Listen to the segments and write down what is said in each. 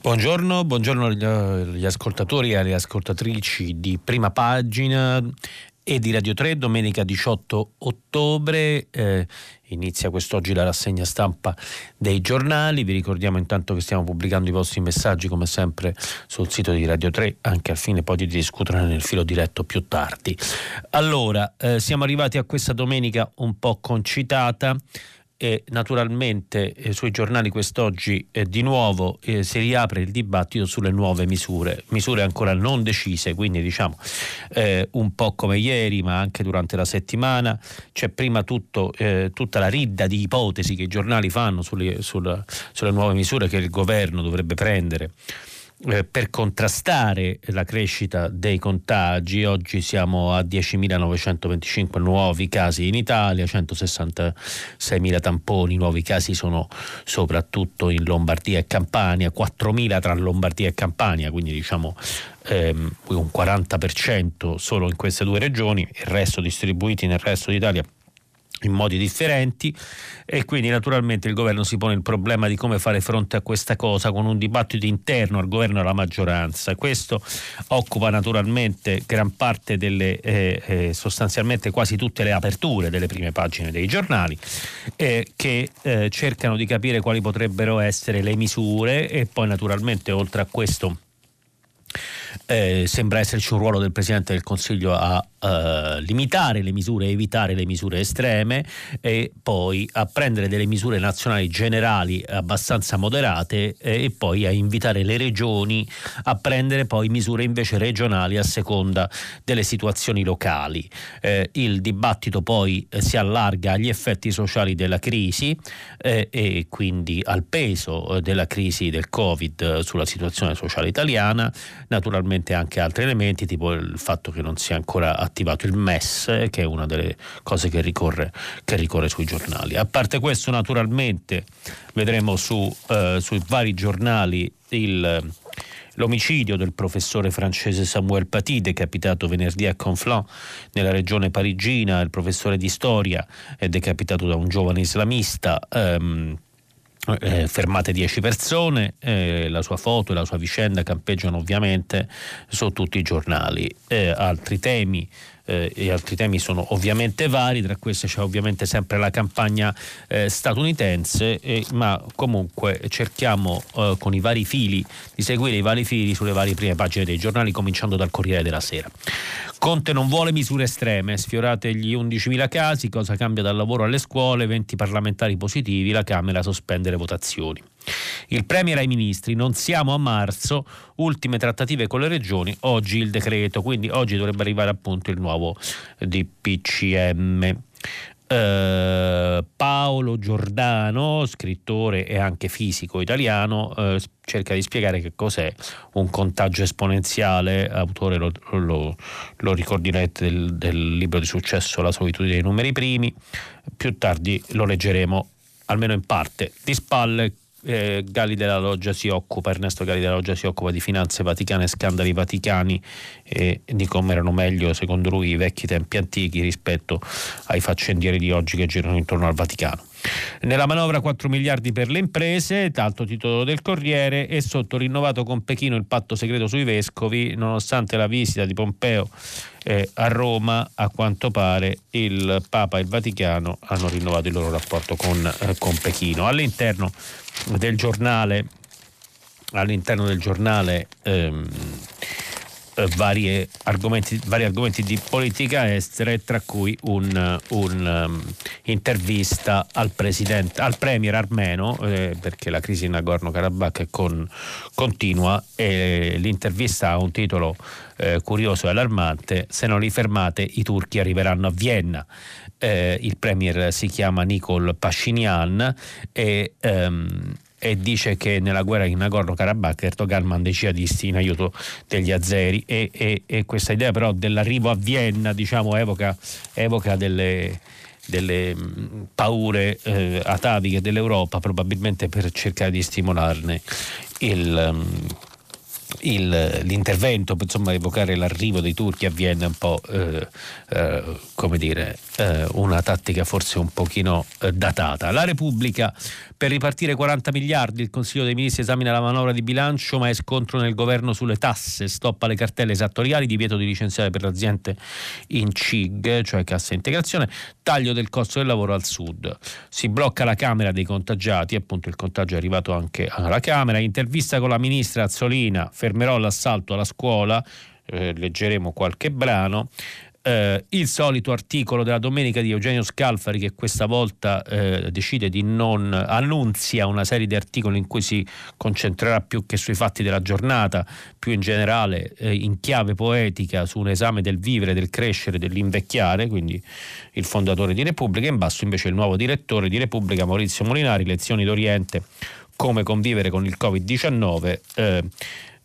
Buongiorno, buongiorno agli ascoltatori e alle ascoltatrici di prima pagina e di Radio 3, domenica 18 ottobre. Eh, inizia quest'oggi la rassegna stampa dei giornali. Vi ricordiamo intanto che stiamo pubblicando i vostri messaggi come sempre sul sito di Radio 3, anche al fine poi di discuterne nel filo diretto più tardi. Allora, eh, siamo arrivati a questa domenica un po' concitata e naturalmente eh, sui giornali quest'oggi eh, di nuovo eh, si riapre il dibattito sulle nuove misure, misure ancora non decise, quindi diciamo eh, un po' come ieri ma anche durante la settimana, c'è prima tutto, eh, tutta la ridda di ipotesi che i giornali fanno sulle, sulla, sulle nuove misure che il governo dovrebbe prendere eh, per contrastare la crescita dei contagi. Oggi siamo a 10.925 nuovi casi in Italia, 166.000 tamponi, nuovi casi sono soprattutto in Lombardia e Campania, 4.000 tra Lombardia e Campania, quindi diciamo ehm, un 40% solo in queste due regioni, il resto distribuiti nel resto d'Italia in modi differenti e quindi naturalmente il governo si pone il problema di come fare fronte a questa cosa con un dibattito interno al governo e alla maggioranza. Questo occupa naturalmente gran parte delle, eh, eh, sostanzialmente quasi tutte le aperture delle prime pagine dei giornali eh, che eh, cercano di capire quali potrebbero essere le misure e poi naturalmente oltre a questo eh, sembra esserci un ruolo del Presidente del Consiglio a eh, limitare le misure, evitare le misure estreme e poi a prendere delle misure nazionali generali abbastanza moderate eh, e poi a invitare le regioni a prendere poi misure invece regionali a seconda delle situazioni locali. Eh, il dibattito poi eh, si allarga agli effetti sociali della crisi eh, e quindi al peso della crisi del Covid sulla situazione sociale italiana, naturalmente anche altri elementi tipo il fatto che non sia ancora attivato il MES, che è una delle cose che ricorre, che ricorre sui giornali. A parte questo, naturalmente, vedremo su, eh, sui vari giornali il l'omicidio del professore francese Samuel Paty, decapitato venerdì a Conflans, nella regione parigina, il professore di storia è decapitato da un giovane islamista. Ehm, eh, fermate 10 persone, eh, la sua foto e la sua vicenda campeggiano ovviamente su tutti i giornali. Eh, altri temi eh, e altri temi sono ovviamente vari, tra questi c'è ovviamente sempre la campagna eh, statunitense, eh, ma comunque cerchiamo eh, con i vari fili di seguire i vari fili sulle varie prime pagine dei giornali, cominciando dal Corriere della Sera. Conte non vuole misure estreme, sfiorate gli 11.000 casi, cosa cambia dal lavoro alle scuole, 20 parlamentari positivi, la Camera sospende le votazioni. Il Premier ai ministri, non siamo a marzo, ultime trattative con le regioni, oggi il decreto, quindi oggi dovrebbe arrivare appunto il nuovo DPCM. Eh, Paolo Giordano, scrittore e anche fisico italiano, eh, cerca di spiegare che cos'è un contagio esponenziale, autore lo, lo, lo ricorderete del, del libro di successo La solitudine dei numeri primi, più tardi lo leggeremo almeno in parte. Di spalle eh, Gali della Loggia si occupa, Ernesto Gali della Loggia si occupa di finanze vaticane scandali vaticani e di come erano meglio secondo lui i vecchi tempi antichi rispetto ai faccendieri di oggi che girano intorno al Vaticano. Nella manovra 4 miliardi per le imprese, tanto titolo del Corriere, e sotto rinnovato con Pechino il patto segreto sui vescovi, nonostante la visita di Pompeo eh, a Roma, a quanto pare il Papa e il Vaticano hanno rinnovato il loro rapporto con, eh, con Pechino. All'interno del giornale, all'interno del giornale ehm, eh, vari, argomenti, argomenti, di politica estera, tra cui un'intervista um, al, al premier armeno, eh, perché la crisi in Nagorno-Karabakh con, continua e l'intervista ha un titolo eh, curioso e allarmante, se non li fermate i turchi arriveranno a Vienna. Eh, il premier si chiama Nikol Pashinyan e... Um, e dice che nella guerra in Nagorno-Karabakh Erdogan manda i jihadisti in aiuto degli azeri. E, e, e questa idea però dell'arrivo a Vienna diciamo, evoca, evoca delle, delle paure eh, ataviche dell'Europa probabilmente per cercare di stimolarne il... Il, l'intervento, insomma, evocare l'arrivo dei turchi a Vienna un po' eh, eh, come dire, eh, una tattica forse un pochino eh, datata. La Repubblica per ripartire 40 miliardi, il Consiglio dei Ministri esamina la manovra di bilancio, ma è scontro nel governo sulle tasse, stoppa le cartelle esattoriali, divieto di licenziare per l'azienda in CIG, cioè cassa integrazione, taglio del costo del lavoro al sud. Si blocca la Camera dei contagiati, appunto il contagio è arrivato anche alla Camera, intervista con la ministra Azzolina, fermerò l'assalto alla scuola, eh, leggeremo qualche brano eh, il solito articolo della domenica di Eugenio Scalfari che questa volta eh, decide di non annunzia una serie di articoli in cui si concentrerà più che sui fatti della giornata, più in generale eh, in chiave poetica su un esame del vivere, del crescere, dell'invecchiare, quindi il fondatore di Repubblica, in basso invece il nuovo direttore di Repubblica Maurizio Molinari, lezioni d'Oriente, come convivere con il Covid-19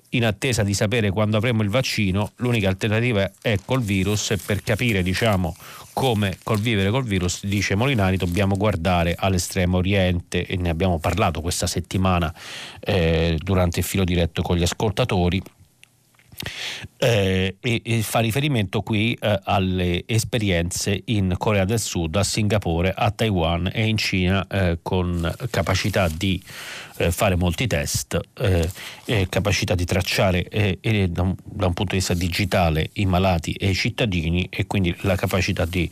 in attesa di sapere quando avremo il vaccino, l'unica alternativa è col virus e per capire diciamo, come convivere col virus, dice Molinari, dobbiamo guardare all'estremo oriente e ne abbiamo parlato questa settimana eh, durante il filo diretto con gli ascoltatori eh, e, e, fa riferimento qui eh, alle esperienze in Corea del Sud, a Singapore, a Taiwan e in Cina eh, con capacità di eh, fare molti test, eh, capacità di tracciare da un, da, un, punto di vista digitale i malati e i cittadini e quindi la capacità di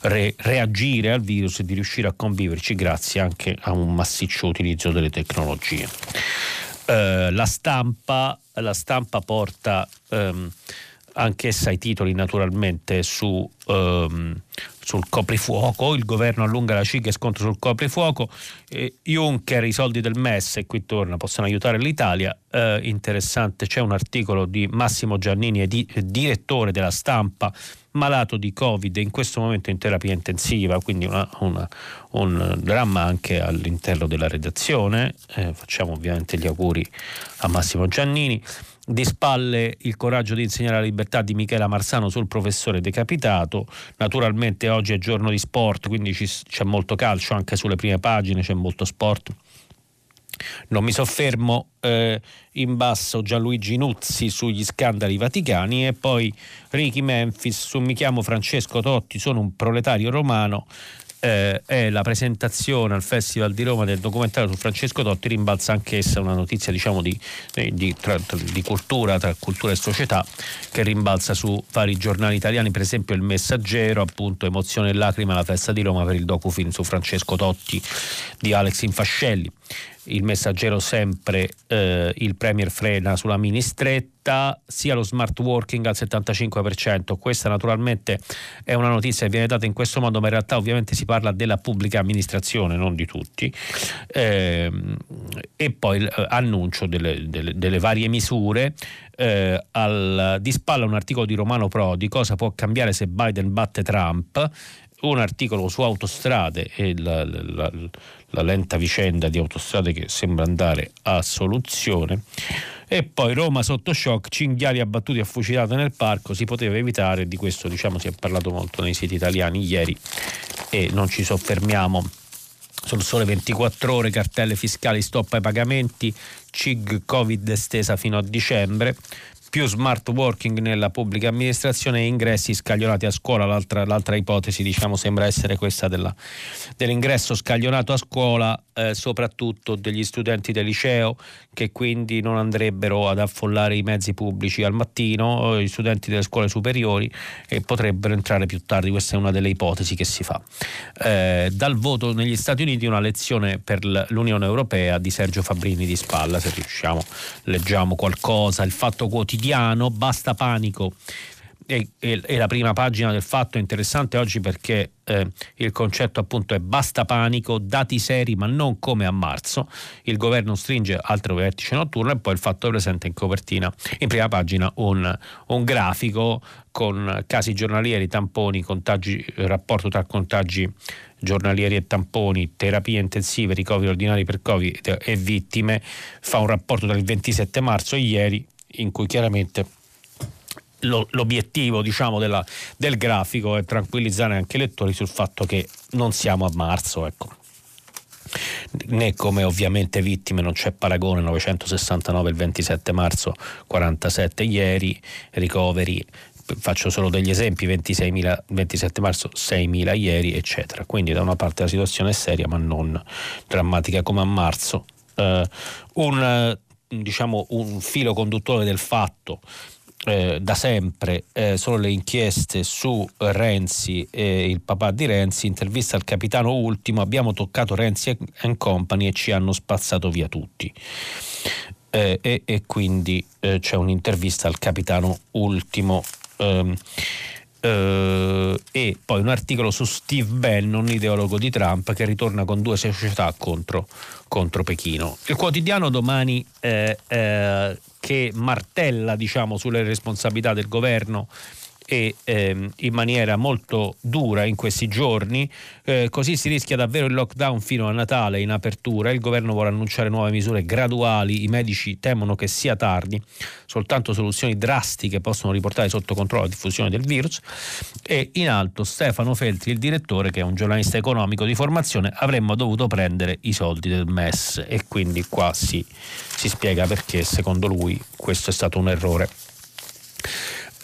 re, reagire al virus e di riuscire a conviverci grazie anche a un massiccio utilizzo delle tecnologie. Eh, la, stampa, la, stampa, porta ehm, anch'essa i titoli naturalmente su, ehm, sul coprifuoco, il governo allunga la cicca e scontro sul coprifuoco, eh, Juncker, i soldi del MES, e qui torna, possono aiutare l'Italia, eh, interessante, c'è un articolo di Massimo Giannini, di, direttore della stampa, malato di Covid in questo momento in terapia intensiva, quindi una, una, un dramma anche all'interno della redazione. Eh, facciamo ovviamente gli auguri a Massimo Giannini. Di spalle il coraggio di insegnare la libertà di Michela Marsano sul professore decapitato. Naturalmente oggi è giorno di sport, quindi ci, c'è molto calcio anche sulle prime pagine, c'è molto sport non mi soffermo eh, in basso Gianluigi Nuzzi sugli scandali vaticani e poi Ricky Memphis su Mi chiamo Francesco Totti, sono un proletario romano. Eh, è la presentazione al Festival di Roma del documentario su Francesco Totti, rimbalza anch'essa una notizia diciamo, di, di, tra, di, cultura, tra cultura e società, che rimbalza su vari giornali italiani, per esempio Il Messaggero, appunto Emozione e Lacrima alla festa di Roma per il docufilm su Francesco Totti di Alex Infascelli il messaggero sempre eh, il Premier frena sulla mini stretta, sia lo smart working al 75%. Questa naturalmente è una notizia che viene data in questo modo, ma in realtà ovviamente si parla della pubblica amministrazione, non di tutti. Eh, e poi l'annuncio delle, delle, delle varie misure. Eh, al, di spalla un articolo di Romano Prodi, cosa può cambiare se Biden batte Trump? un articolo su autostrade e la, la, la, lenta vicenda di autostrade che sembra andare a soluzione. E poi Roma sotto shock, cinghiali abbattuti e fucilati nel parco, si poteva evitare, di questo diciamo si è parlato molto nei siti italiani ieri e non ci soffermiamo. Sul sole 24 ore, cartelle fiscali, stop ai pagamenti, CIG Covid estesa fino a dicembre più smart working nella pubblica amministrazione e ingressi scaglionati a scuola. L'altra, l'altra ipotesi diciamo, sembra essere questa della, dell'ingresso scaglionato a scuola, eh, soprattutto degli studenti del liceo che quindi non andrebbero ad affollare i mezzi pubblici al mattino, gli studenti delle scuole superiori e potrebbero entrare più tardi. Questa è una delle ipotesi che si fa. Eh, dal voto negli Stati Uniti una lezione per l'Unione Europea di Sergio Fabrini di Spalla, se riusciamo leggiamo qualcosa, il fatto quotidiano, basta panico e, e, e, la prima pagina del fatto è interessante oggi perché eh, il concetto appunto è basta panico, dati seri ma non come a marzo, il governo stringe altro vertice notturno e poi il fatto presente in copertina, in prima pagina un, un grafico con casi giornalieri, tamponi, contagi, rapporto tra contagi giornalieri e tamponi, terapie intensive, ricoveri ordinari per Covid e vittime, fa un rapporto il 27 marzo e ieri in cui chiaramente lo, l'obiettivo diciamo, della, del grafico è tranquillizzare anche i lettori sul fatto che non siamo a marzo. Ecco. Né come ovviamente vittime non c'è paragone 969 il 27 marzo 47 ieri ricoveri faccio solo degli esempi 26.000, 27 marzo 6.000 ieri eccetera quindi da una parte la situazione è seria ma non drammatica come a marzo uh, un, diciamo, un filo conduttore del fatto eh, da sempre eh, sono le inchieste su Renzi e il papà di Renzi, intervista al capitano Ultimo, abbiamo toccato Renzi and Company e ci hanno spazzato via tutti. Eh, e, e, quindi eh, c'è un'intervista al capitano Ultimo. Ehm, Uh, e poi un articolo su Steve Bannon, ideologo di Trump, che ritorna con due società contro, contro Pechino. Il quotidiano domani eh, eh, che martella diciamo, sulle responsabilità del governo e ehm, in maniera molto dura in questi giorni, eh, così si rischia davvero il lockdown fino a Natale in apertura, il governo vuole annunciare nuove misure graduali, i medici temono che sia tardi, soltanto soluzioni drastiche possono riportare sotto controllo la diffusione del virus. E in alto Stefano Feltri, il direttore che è un giornalista economico di formazione, avremmo dovuto prendere i soldi del MES. E quindi qua si, si spiega perché secondo lui questo è stato un errore.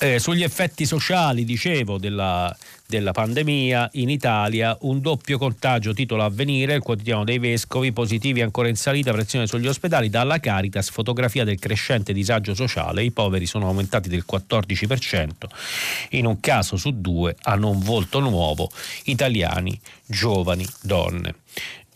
Eh, sugli effetti sociali, dicevo, della, della, pandemia in Italia, un doppio contagio, titolo Avvenire, il quotidiano dei vescovi, positivi ancora in salita, pressione sugli ospedali, dalla Caritas, fotografia del crescente disagio sociale, i poveri sono aumentati del 14%, in un caso su due hanno un volto nuovo, italiani, giovani, donne.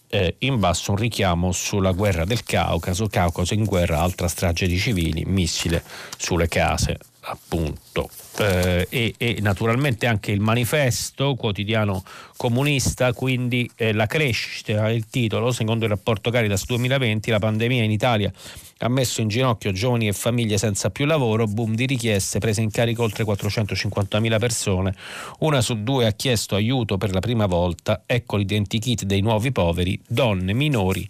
Eh, in basso un richiamo sulla guerra del Caucaso, Caucaso in guerra, altra strage di civili, missile sulle case appunto. Eh, e, e, naturalmente anche il manifesto quotidiano comunista, quindi eh, la crescita, il titolo, secondo il rapporto Caritas 2020, la pandemia in Italia ha messo in ginocchio giovani e famiglie senza più lavoro, boom di richieste, prese in carico oltre 450.000 persone, una su due ha chiesto aiuto per la prima volta, ecco l'identikit dei nuovi poveri, donne, minori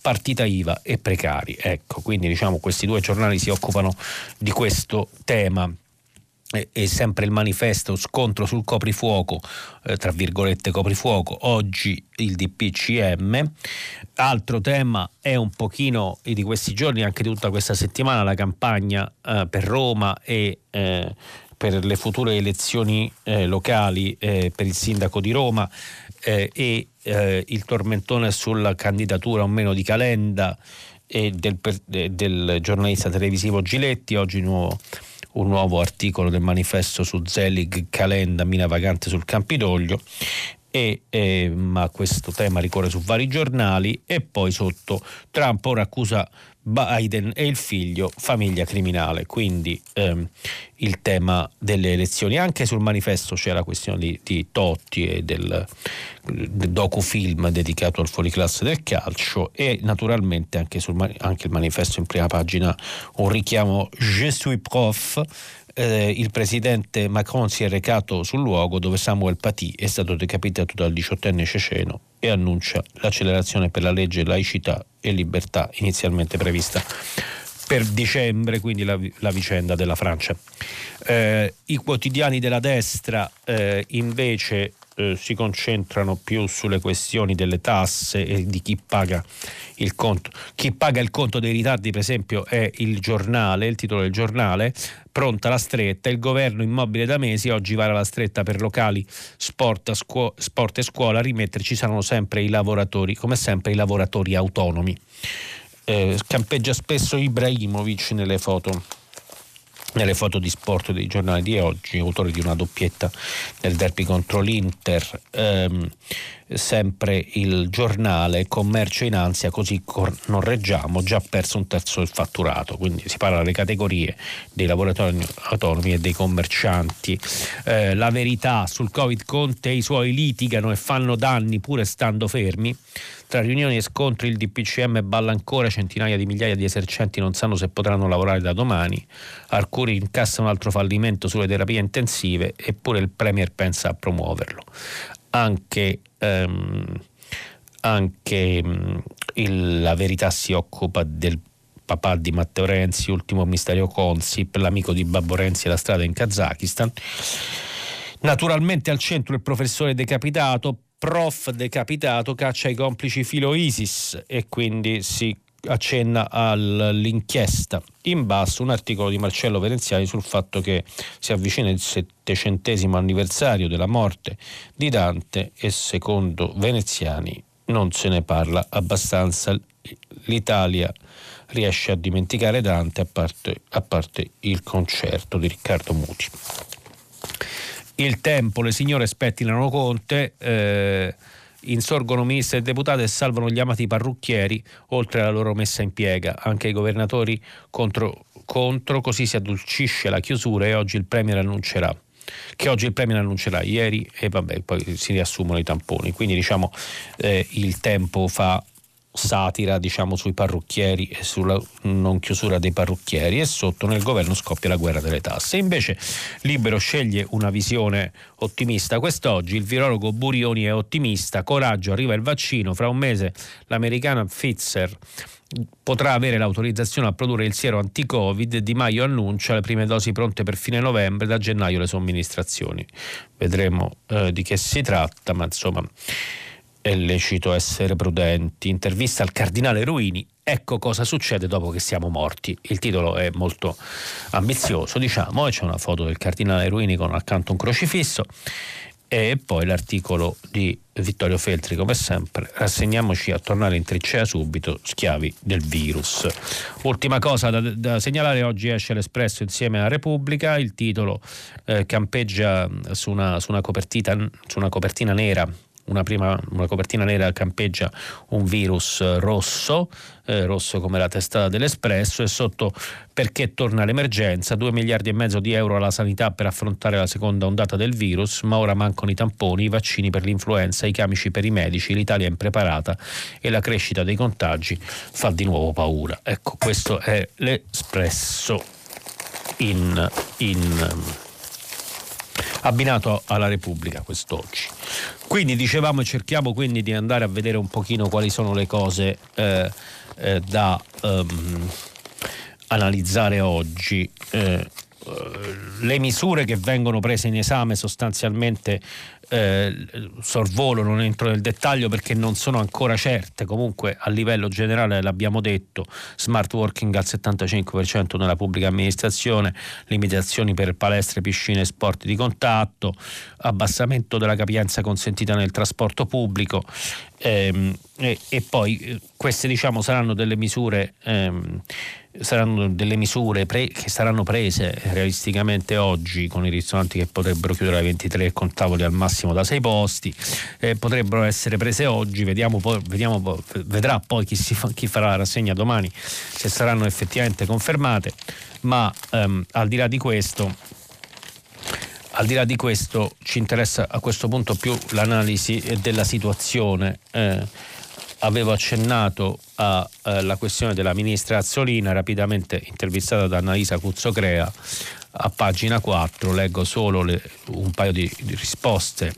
partita IVA e precari. Ecco, quindi diciamo questi due giornali si occupano di questo tema e sempre il manifesto scontro sul coprifuoco, eh, tra virgolette coprifuoco, oggi il DPCM. Altro tema è un pochino di questi giorni, anche di tutta questa settimana, la campagna eh, per Roma e eh, per le future elezioni eh, locali eh, per il sindaco di Roma eh, e eh, il tormentone sulla candidatura o meno di Calenda e del, del giornalista televisivo Giletti, oggi nuovo, un nuovo articolo del manifesto su Zelig, Calenda, mina vagante sul Campidoglio. E, eh, ma questo tema ricorre su vari giornali. E poi sotto Trump ora accusa Biden e il figlio famiglia criminale, quindi ehm, il tema delle elezioni. Anche sul manifesto c'è la questione di, di Totti e del, del docufilm dedicato al fuoriclasse del calcio e naturalmente anche, sul, anche il manifesto in prima pagina un richiamo Je suis prof eh, il presidente Macron si è recato sul luogo dove Samuel Paty è stato decapitato dal diciottenne ceceno e annuncia l'accelerazione per la legge laicità e libertà inizialmente prevista per dicembre, quindi la, la vicenda della Francia. Eh, I quotidiani della destra eh, invece eh, si concentrano più sulle questioni delle tasse e di chi paga il conto. Chi paga il conto dei ritardi, per esempio, è il giornale, il titolo del giornale, pronta la stretta, il governo immobile da mesi, oggi vara la stretta per locali, sport, scuo- sport e scuola, a rimetterci saranno sempre i lavoratori, come sempre i lavoratori autonomi. Eh, campeggia spesso Ibrahimovic nelle foto nelle foto di sport dei giornali di oggi, autore di una doppietta nel derby contro l'Inter, ehm, sempre il giornale commercio in ansia così non reggiamo, già perso un terzo del fatturato, quindi si parla delle categorie dei lavoratori autonomi e dei commercianti. Eh, la verità sul Covid Conte e i suoi litigano e fanno danni pure stando fermi. Tra riunioni e scontri il DPCM balla ancora, centinaia di migliaia di esercenti non sanno se potranno lavorare da domani. Arcuri incassa un altro fallimento sulle terapie intensive, eppure il Premier pensa a promuoverlo. Anche, ehm, anche mm, il, la verità si occupa del papà di Matteo Renzi, ultimo ministero Consip, l'amico di Babbo Renzi e la strada in Kazakistan. Naturalmente al centro il professore decapitato, prof decapitato caccia i complici filo ISIS e quindi si accenna all'inchiesta. In basso un articolo di Marcello Veneziani sul fatto che si avvicina il settecentesimo anniversario della morte di Dante e secondo Veneziani non se ne parla abbastanza. L'Italia riesce a dimenticare Dante a parte, a parte il concerto di Riccardo Muti il tempo, le signore spettinano Conte, eh, insorgono ministri e deputati e salvano gli amati parrucchieri, oltre alla loro messa in piega. Anche i governatori contro, contro così si addolcisce la chiusura e oggi il Premier annuncerà che oggi il Premier annuncerà ieri e vabbè, poi si riassumono i tamponi. Quindi diciamo eh, il tempo fa satira diciamo, sui parrucchieri e sulla non chiusura dei parrucchieri e sotto nel governo scoppia la guerra delle tasse. Invece Libero sceglie una visione ottimista. Quest'oggi il virologo Burioni è ottimista, coraggio, arriva il vaccino, fra un mese l'americana Pfizer potrà avere l'autorizzazione a produrre il siero anti-Covid. Di Maio annuncia le prime dosi pronte per fine novembre, da gennaio le somministrazioni. Vedremo eh, di che si tratta, ma insomma è lecito essere prudenti. Intervista al cardinale Ruini. Ecco cosa succede dopo che siamo morti. Il titolo è molto ambizioso, diciamo, e c'è una foto del cardinale Ruini con accanto un crocifisso e poi l'articolo di Vittorio Feltri, come sempre. Rassegniamoci a tornare in trincea subito, schiavi del virus. Ultima cosa da, da segnalare: oggi esce l'Espresso insieme alla Repubblica. Il titolo eh, campeggia su una, su una, su una copertina nera una, prima, una copertina nera campeggia un virus rosso, eh, rosso come la testata dell'Espresso, e sotto perché torna l'emergenza, 2 miliardi e mezzo di euro alla sanità per affrontare la seconda ondata del virus, ma ora mancano i tamponi, i vaccini per l'influenza, i camici per i medici, l'Italia è impreparata e la crescita dei contagi fa di nuovo paura. Ecco, questo è l'Espresso in, in abbinato alla Repubblica quest'oggi. Quindi dicevamo cerchiamo quindi di andare a vedere un pochino quali sono le cose eh, eh, da um, analizzare oggi. Eh, le misure che vengono prese in esame sostanzialmente eh, sorvolo, non entro nel dettaglio perché non sono ancora certe, comunque a livello generale l'abbiamo detto, smart working al 75% nella pubblica amministrazione, limitazioni per palestre, piscine e sport di contatto, abbassamento della capienza consentita nel trasporto pubblico ehm, e, e, poi eh, queste diciamo saranno delle misure ehm, saranno delle misure pre- che saranno prese realisticamente oggi con i ristoranti che potrebbero chiudere alle 23 con tavoli al massimo da 6 posti, eh, potrebbero essere prese oggi, vediamo poi, vediamo vedrà poi chi, fa, chi, farà la rassegna domani se saranno effettivamente confermate, ma ehm, al di là di questo al di là di questo ci interessa a questo punto più l'analisi della situazione. Eh, avevo accennato alla questione della ministra Azzolina, rapidamente intervistata da Annalisa Cuzzocrea, a pagina 4 leggo solo le, un paio di, di risposte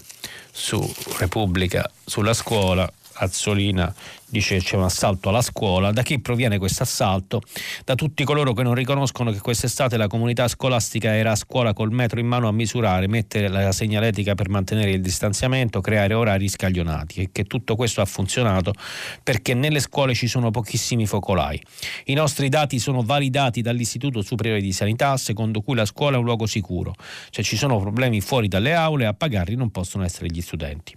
su Repubblica sulla scuola. Azzolina dice c'è un assalto alla scuola. Da chi proviene questo assalto? Da tutti coloro che non riconoscono che quest'estate la comunità scolastica era a scuola col metro in mano a misurare, mettere la segnaletica per mantenere il distanziamento, creare orari scaglionati e che tutto questo ha funzionato perché nelle scuole ci sono pochissimi focolai. I nostri dati sono validati dall'Istituto Superiore di Sanità secondo cui la scuola è un luogo sicuro. Se ci sono problemi fuori dalle aule a pagarli non possono essere gli studenti.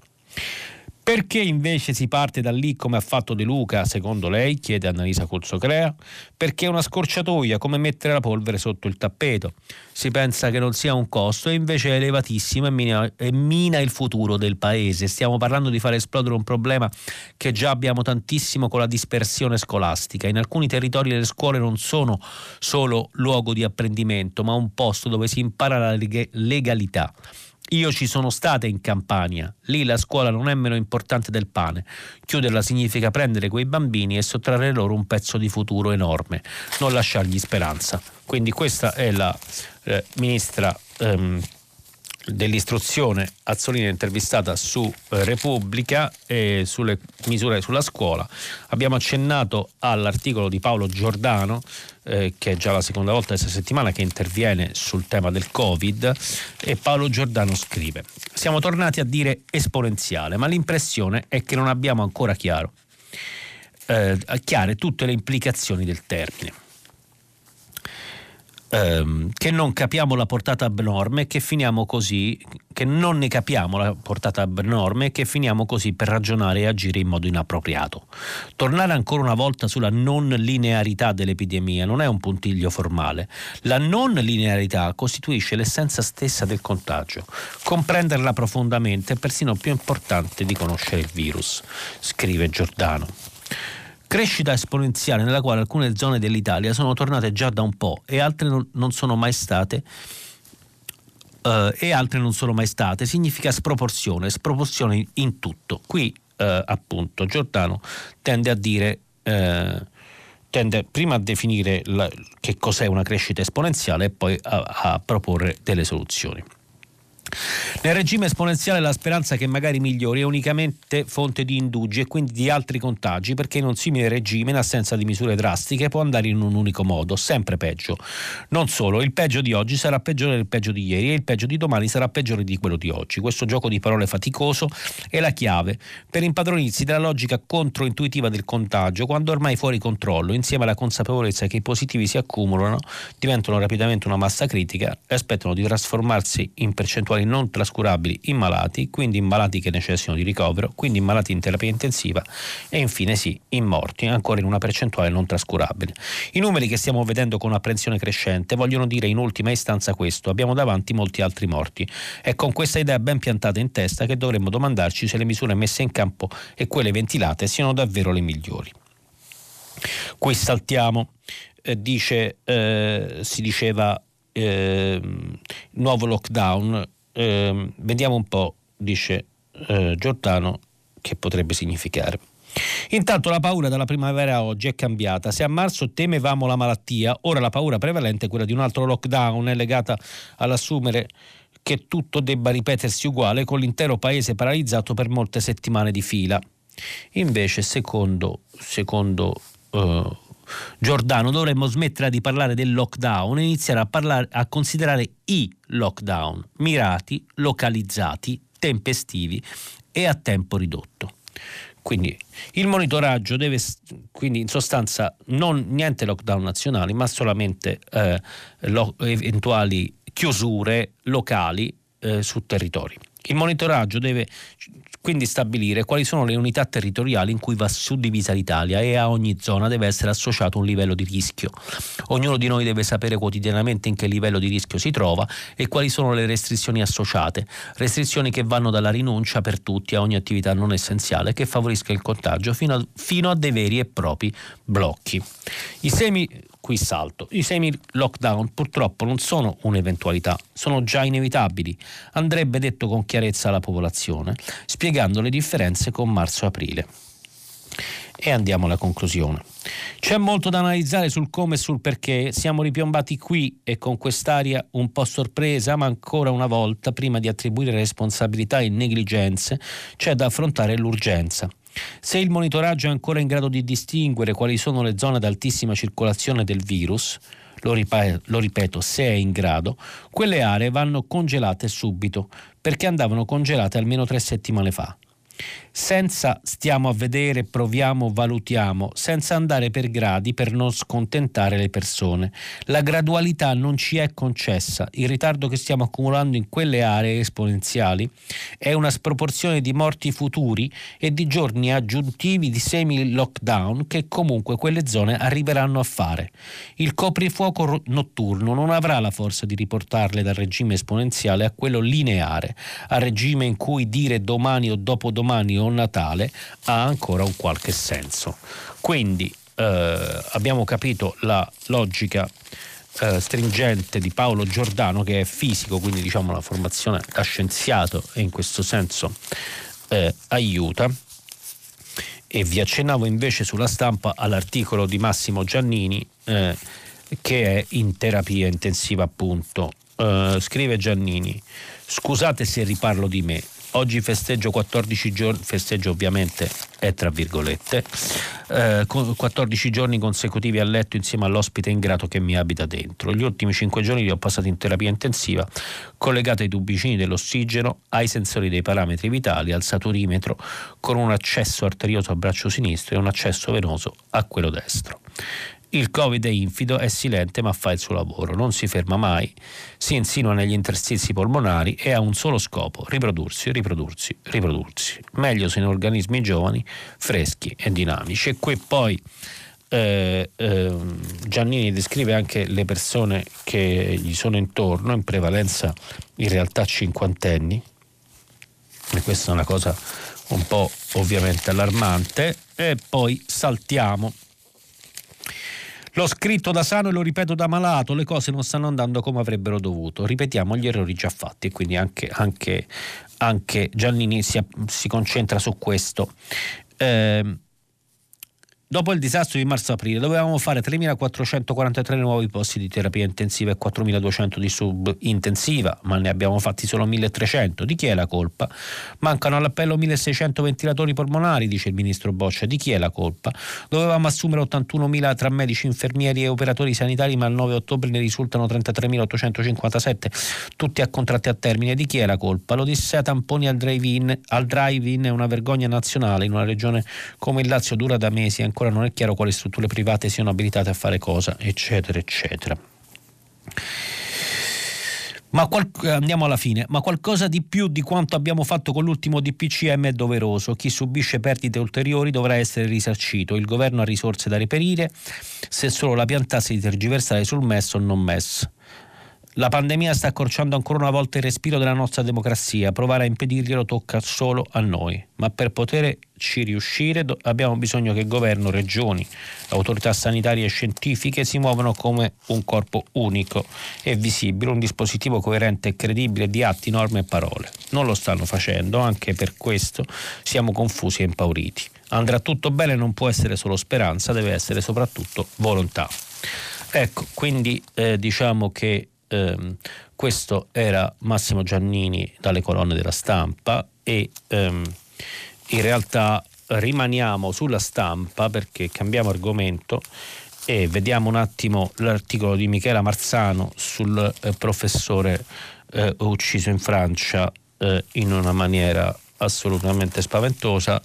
Perché invece si parte da lì come ha fatto De Luca, secondo lei? chiede Annalisa Colzocrea. Perché è una scorciatoia, come mettere la polvere sotto il tappeto. Si pensa che non sia un costo e invece è elevatissimo e mina, e mina il futuro del paese. Stiamo parlando di far esplodere un problema che già abbiamo tantissimo con la dispersione scolastica. In alcuni territori le scuole non sono solo luogo di apprendimento, ma un posto dove si impara la legalità io ci sono state in Campania, lì la scuola non è meno importante del pane. Chiuderla significa prendere quei bambini e sottrarre loro un pezzo di futuro enorme, non lasciargli speranza. Quindi questa è la eh, ministra ehm, dell'istruzione Azzolini intervistata su eh, Repubblica e sulle misure sulla scuola. Abbiamo accennato all'articolo di Paolo Giordano, eh, che è già la seconda volta questa settimana che interviene sul tema del Covid, e Paolo Giordano scrive: Siamo tornati a dire esponenziale, ma l'impressione è che non abbiamo ancora chiaro, eh, chiare tutte le implicazioni del termine ehm, che non capiamo la portata abnorme che finiamo così, che non ne capiamo la portata abnorme e che finiamo così per ragionare e agire in modo inappropriato. Tornare ancora una volta sulla non linearità dell'epidemia non è un puntiglio formale. La non linearità costituisce l'essenza stessa del contagio. Comprenderla profondamente è persino più importante di conoscere il virus, scrive Giordano. Crescita esponenziale nella quale alcune zone dell'Italia sono tornate già da un po' e altre non sono mai state uh, e altre non sono mai state, significa sproporzione, sproporzione in tutto. Qui uh, appunto Giordano tende a dire uh, tende prima a definire la, che cos'è una crescita esponenziale e poi a, a proporre delle soluzioni. Nel regime esponenziale la speranza che magari migliori è unicamente fonte di indugi e quindi di altri contagi perché in un simile regime in assenza di misure drastiche può andare in un unico modo, sempre peggio. Non solo, il peggio di oggi sarà peggiore del peggio di ieri e il peggio di domani sarà peggiore di quello di oggi. Questo gioco di parole faticoso è la chiave per impadronirsi della logica controintuitiva del contagio quando ormai fuori controllo, insieme alla consapevolezza che i positivi si accumulano, diventano rapidamente una massa critica e aspettano di trasformarsi in percentuali non trascurabili in malati, quindi in malati che necessitano di ricovero, quindi in malati in terapia intensiva e infine sì, in morti, ancora in una percentuale non trascurabile. I numeri che stiamo vedendo con apprensione crescente vogliono dire in ultima istanza questo, abbiamo davanti molti altri morti. È con questa idea ben piantata in testa che dovremmo domandarci se le misure messe in campo e quelle ventilate siano davvero le migliori. Qui saltiamo, eh, dice, eh, si diceva eh, nuovo lockdown eh, vediamo un po', dice eh, Giordano, che potrebbe significare. Intanto la paura dalla primavera oggi è cambiata. Se a marzo temevamo la malattia, ora la paura prevalente è quella di un altro lockdown, è legata all'assumere che tutto debba ripetersi uguale con l'intero paese paralizzato per molte settimane di fila. Invece, secondo, secondo uh, Giordano, dovremmo smettere di parlare del lockdown e iniziare a, parlare, a considerare i lockdown mirati, localizzati, tempestivi e a tempo ridotto. Quindi il monitoraggio deve, quindi in sostanza non niente lockdown nazionali, ma solamente eh, lo, eventuali chiusure locali eh, su territori. Il monitoraggio deve quindi stabilire quali sono le unità territoriali in cui va suddivisa l'Italia e a ogni zona deve essere associato un livello di rischio. Ognuno di noi deve sapere quotidianamente in che livello di rischio si trova e quali sono le restrizioni associate, restrizioni che vanno dalla rinuncia per tutti a ogni attività non essenziale che favorisca il contagio fino a, fino a dei veri e propri blocchi. I semi qui salto. I semi lockdown purtroppo non sono un'eventualità, sono già inevitabili, andrebbe detto con chiarezza alla popolazione, spiegando le differenze con marzo-aprile. E andiamo alla conclusione. C'è molto da analizzare sul come e sul perché. Siamo ripiombati qui e con quest'aria un po' sorpresa, ma ancora una volta, prima di attribuire responsabilità e negligenze, c'è da affrontare l'urgenza. Se il monitoraggio è ancora in grado di distinguere quali sono le zone ad altissima circolazione del virus, lo ripeto, lo ripeto, se è in grado, quelle aree vanno congelate subito, perché andavano congelate almeno tre settimane fa. Senza stiamo a vedere, proviamo, valutiamo, senza andare per gradi per non scontentare le persone. La gradualità non ci è concessa, il ritardo che stiamo accumulando in quelle aree esponenziali è una sproporzione di morti futuri e di giorni aggiuntivi di semi-lockdown che comunque quelle zone arriveranno a fare. Il coprifuoco notturno non avrà la forza di riportarle dal regime esponenziale a quello lineare, al regime in cui dire domani o dopodomani o o Natale ha ancora un qualche senso. Quindi eh, abbiamo capito la logica eh, stringente di Paolo Giordano che è fisico, quindi diciamo la formazione da scienziato e in questo senso eh, aiuta. E vi accennavo invece sulla stampa all'articolo di Massimo Giannini eh, che è in terapia intensiva appunto. Uh, scrive Giannini, scusate se riparlo di me, Oggi festeggio 14 giorni, festeggio ovviamente è tra virgolette, eh, 14 giorni consecutivi a letto insieme all'ospite ingrato che mi abita dentro. Gli ultimi 5 giorni li ho passati in terapia intensiva, collegato ai tubicini dell'ossigeno, ai sensori dei parametri vitali, al saturimetro, con un accesso arterioso al braccio sinistro e un accesso venoso a quello destro. Il Covid è infido, è silente ma fa il suo lavoro, non si ferma mai, si insinua negli interstizi polmonari e ha un solo scopo, riprodursi, riprodursi, riprodursi. Meglio se in organismi giovani, freschi e dinamici. E qui poi eh, eh, Giannini descrive anche le persone che gli sono intorno, in prevalenza in realtà cinquantenni, e questa è una cosa un po' ovviamente allarmante, e poi saltiamo L'ho scritto da sano e lo ripeto da malato, le cose non stanno andando come avrebbero dovuto. Ripetiamo gli errori già fatti e quindi anche, anche, anche Giannini si, si, concentra su questo. Eh, Dopo il disastro di marzo-aprile dovevamo fare 3.443 nuovi posti di terapia intensiva e 4.200 di subintensiva, ma ne abbiamo fatti solo 1.300. Di chi è la colpa? Mancano all'appello 1.600 ventilatori polmonari, dice il ministro Boccia. Di chi è la colpa? Dovevamo assumere 81.000 tra medici, infermieri e operatori sanitari, ma il 9 ottobre ne risultano 33.857, tutti a contratti a termine. Di chi è la colpa? L'Odissea tamponi al drive-in, al drive-in è una vergogna nazionale in una regione come il Lazio dura da mesi ancora non è chiaro quali strutture private siano abilitate a fare cosa, eccetera, eccetera. Ma qual- andiamo alla fine, ma qualcosa di più di quanto abbiamo fatto con l'ultimo DPCM è doveroso. Chi subisce perdite ulteriori dovrà essere risarcito. Il governo ha risorse da reperire se solo la piantasse di tergiversare sul MES o non MES. La pandemia sta accorciando ancora una volta il respiro della nostra democrazia. Provare a impedirglielo tocca solo a noi. Ma per poterci riuscire abbiamo bisogno che governo, regioni, autorità sanitarie e scientifiche si muovano come un corpo unico e visibile, un dispositivo coerente e credibile di atti, norme e parole. Non lo stanno facendo, anche per questo siamo confusi e impauriti. Andrà tutto bene non può essere solo speranza, deve essere soprattutto volontà. Ecco, quindi eh, diciamo che ehm, questo era Massimo Giannini dalle colonne della stampa e ehm, in realtà rimaniamo sulla stampa perché cambiamo argomento e vediamo un attimo l'articolo di Michela Marzano sul eh, professore eh, ucciso in Francia eh, in una maniera assolutamente spaventosa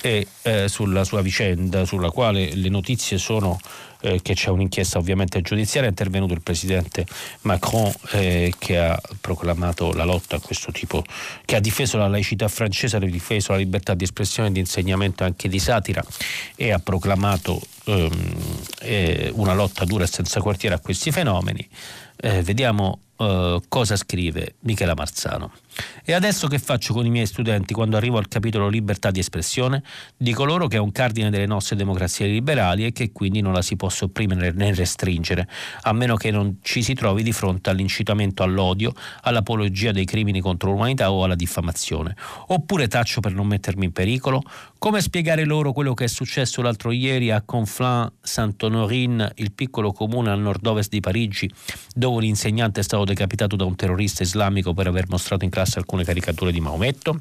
e eh, sulla sua vicenda sulla quale le notizie sono eh, che c'è un'inchiesta ovviamente giudiziaria, è intervenuto il presidente Macron eh, che ha proclamato la lotta a questo tipo, che ha difeso la laicità francese, ha difeso la libertà di espressione, di insegnamento e anche di satira e ha proclamato ehm, eh, una lotta dura e senza quartiere a questi fenomeni. Eh, vediamo eh, cosa scrive Michela Marzano. E adesso che faccio con i miei studenti quando arrivo al capitolo libertà di espressione? Dico loro che è un cardine delle nostre democrazie liberali e che quindi non la si può sopprimere né restringere, a meno che non ci si trovi di fronte all'incitamento all'odio, all'apologia dei crimini contro l'umanità o alla diffamazione. Oppure taccio per non mettermi in pericolo? Come spiegare loro quello che è successo l'altro ieri a Conflans-Saint-Honorin, il piccolo comune al nord-ovest di Parigi, dove un insegnante è stato decapitato da un terrorista islamico per aver mostrato in classe alcune caricature di Maometto?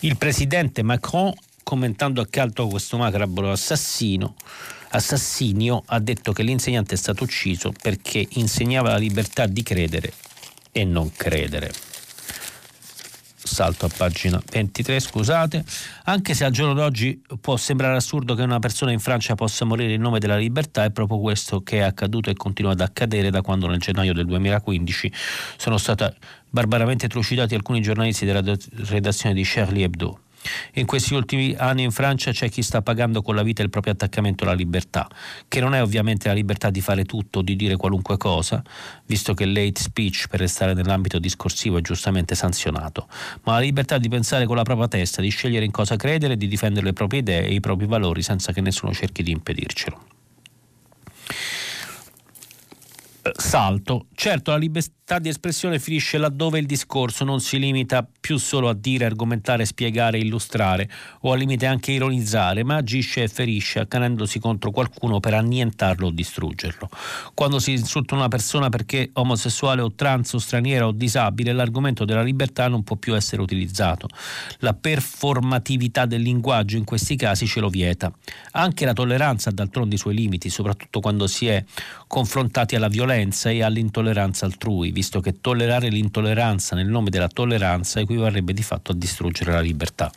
Il presidente Macron, commentando accanto questo macabro assassino, assassinio, ha detto che l'insegnante è stato ucciso perché insegnava la libertà di credere e non credere. Salto a pagina 23, scusate, anche se al giorno d'oggi può sembrare assurdo che una persona in Francia possa morire in nome della libertà, è proprio questo che è accaduto e continua ad accadere da quando nel gennaio del 2015 sono stati barbaramente trucidati alcuni giornalisti della redazione di Charlie Hebdo. In questi ultimi anni in Francia c'è chi sta pagando con la vita il proprio attaccamento alla libertà, che non è ovviamente la libertà di fare tutto di dire qualunque cosa, visto che l'hate speech per restare nell'ambito discorsivo è giustamente sanzionato, ma la libertà di pensare con la propria testa, di scegliere in cosa credere, di difendere le proprie idee e i propri valori senza che nessuno cerchi di impedircelo salto. Certo, la libertà di espressione finisce laddove il discorso non si limita più solo a dire, argomentare, spiegare, illustrare o al limite anche ironizzare, ma agisce e ferisce accanendosi contro qualcuno per annientarlo o distruggerlo. Quando si insulta una persona perché omosessuale o trans o straniera o disabile, l'argomento della libertà non può più essere utilizzato. La performatività del linguaggio in questi casi ce lo vieta. Anche la tolleranza ha d'altronde i suoi limiti, soprattutto quando si è confrontati alla violenza e all'intolleranza altrui, visto che tollerare l'intolleranza nel nome della tolleranza equivarrebbe di fatto a distruggere la libertà.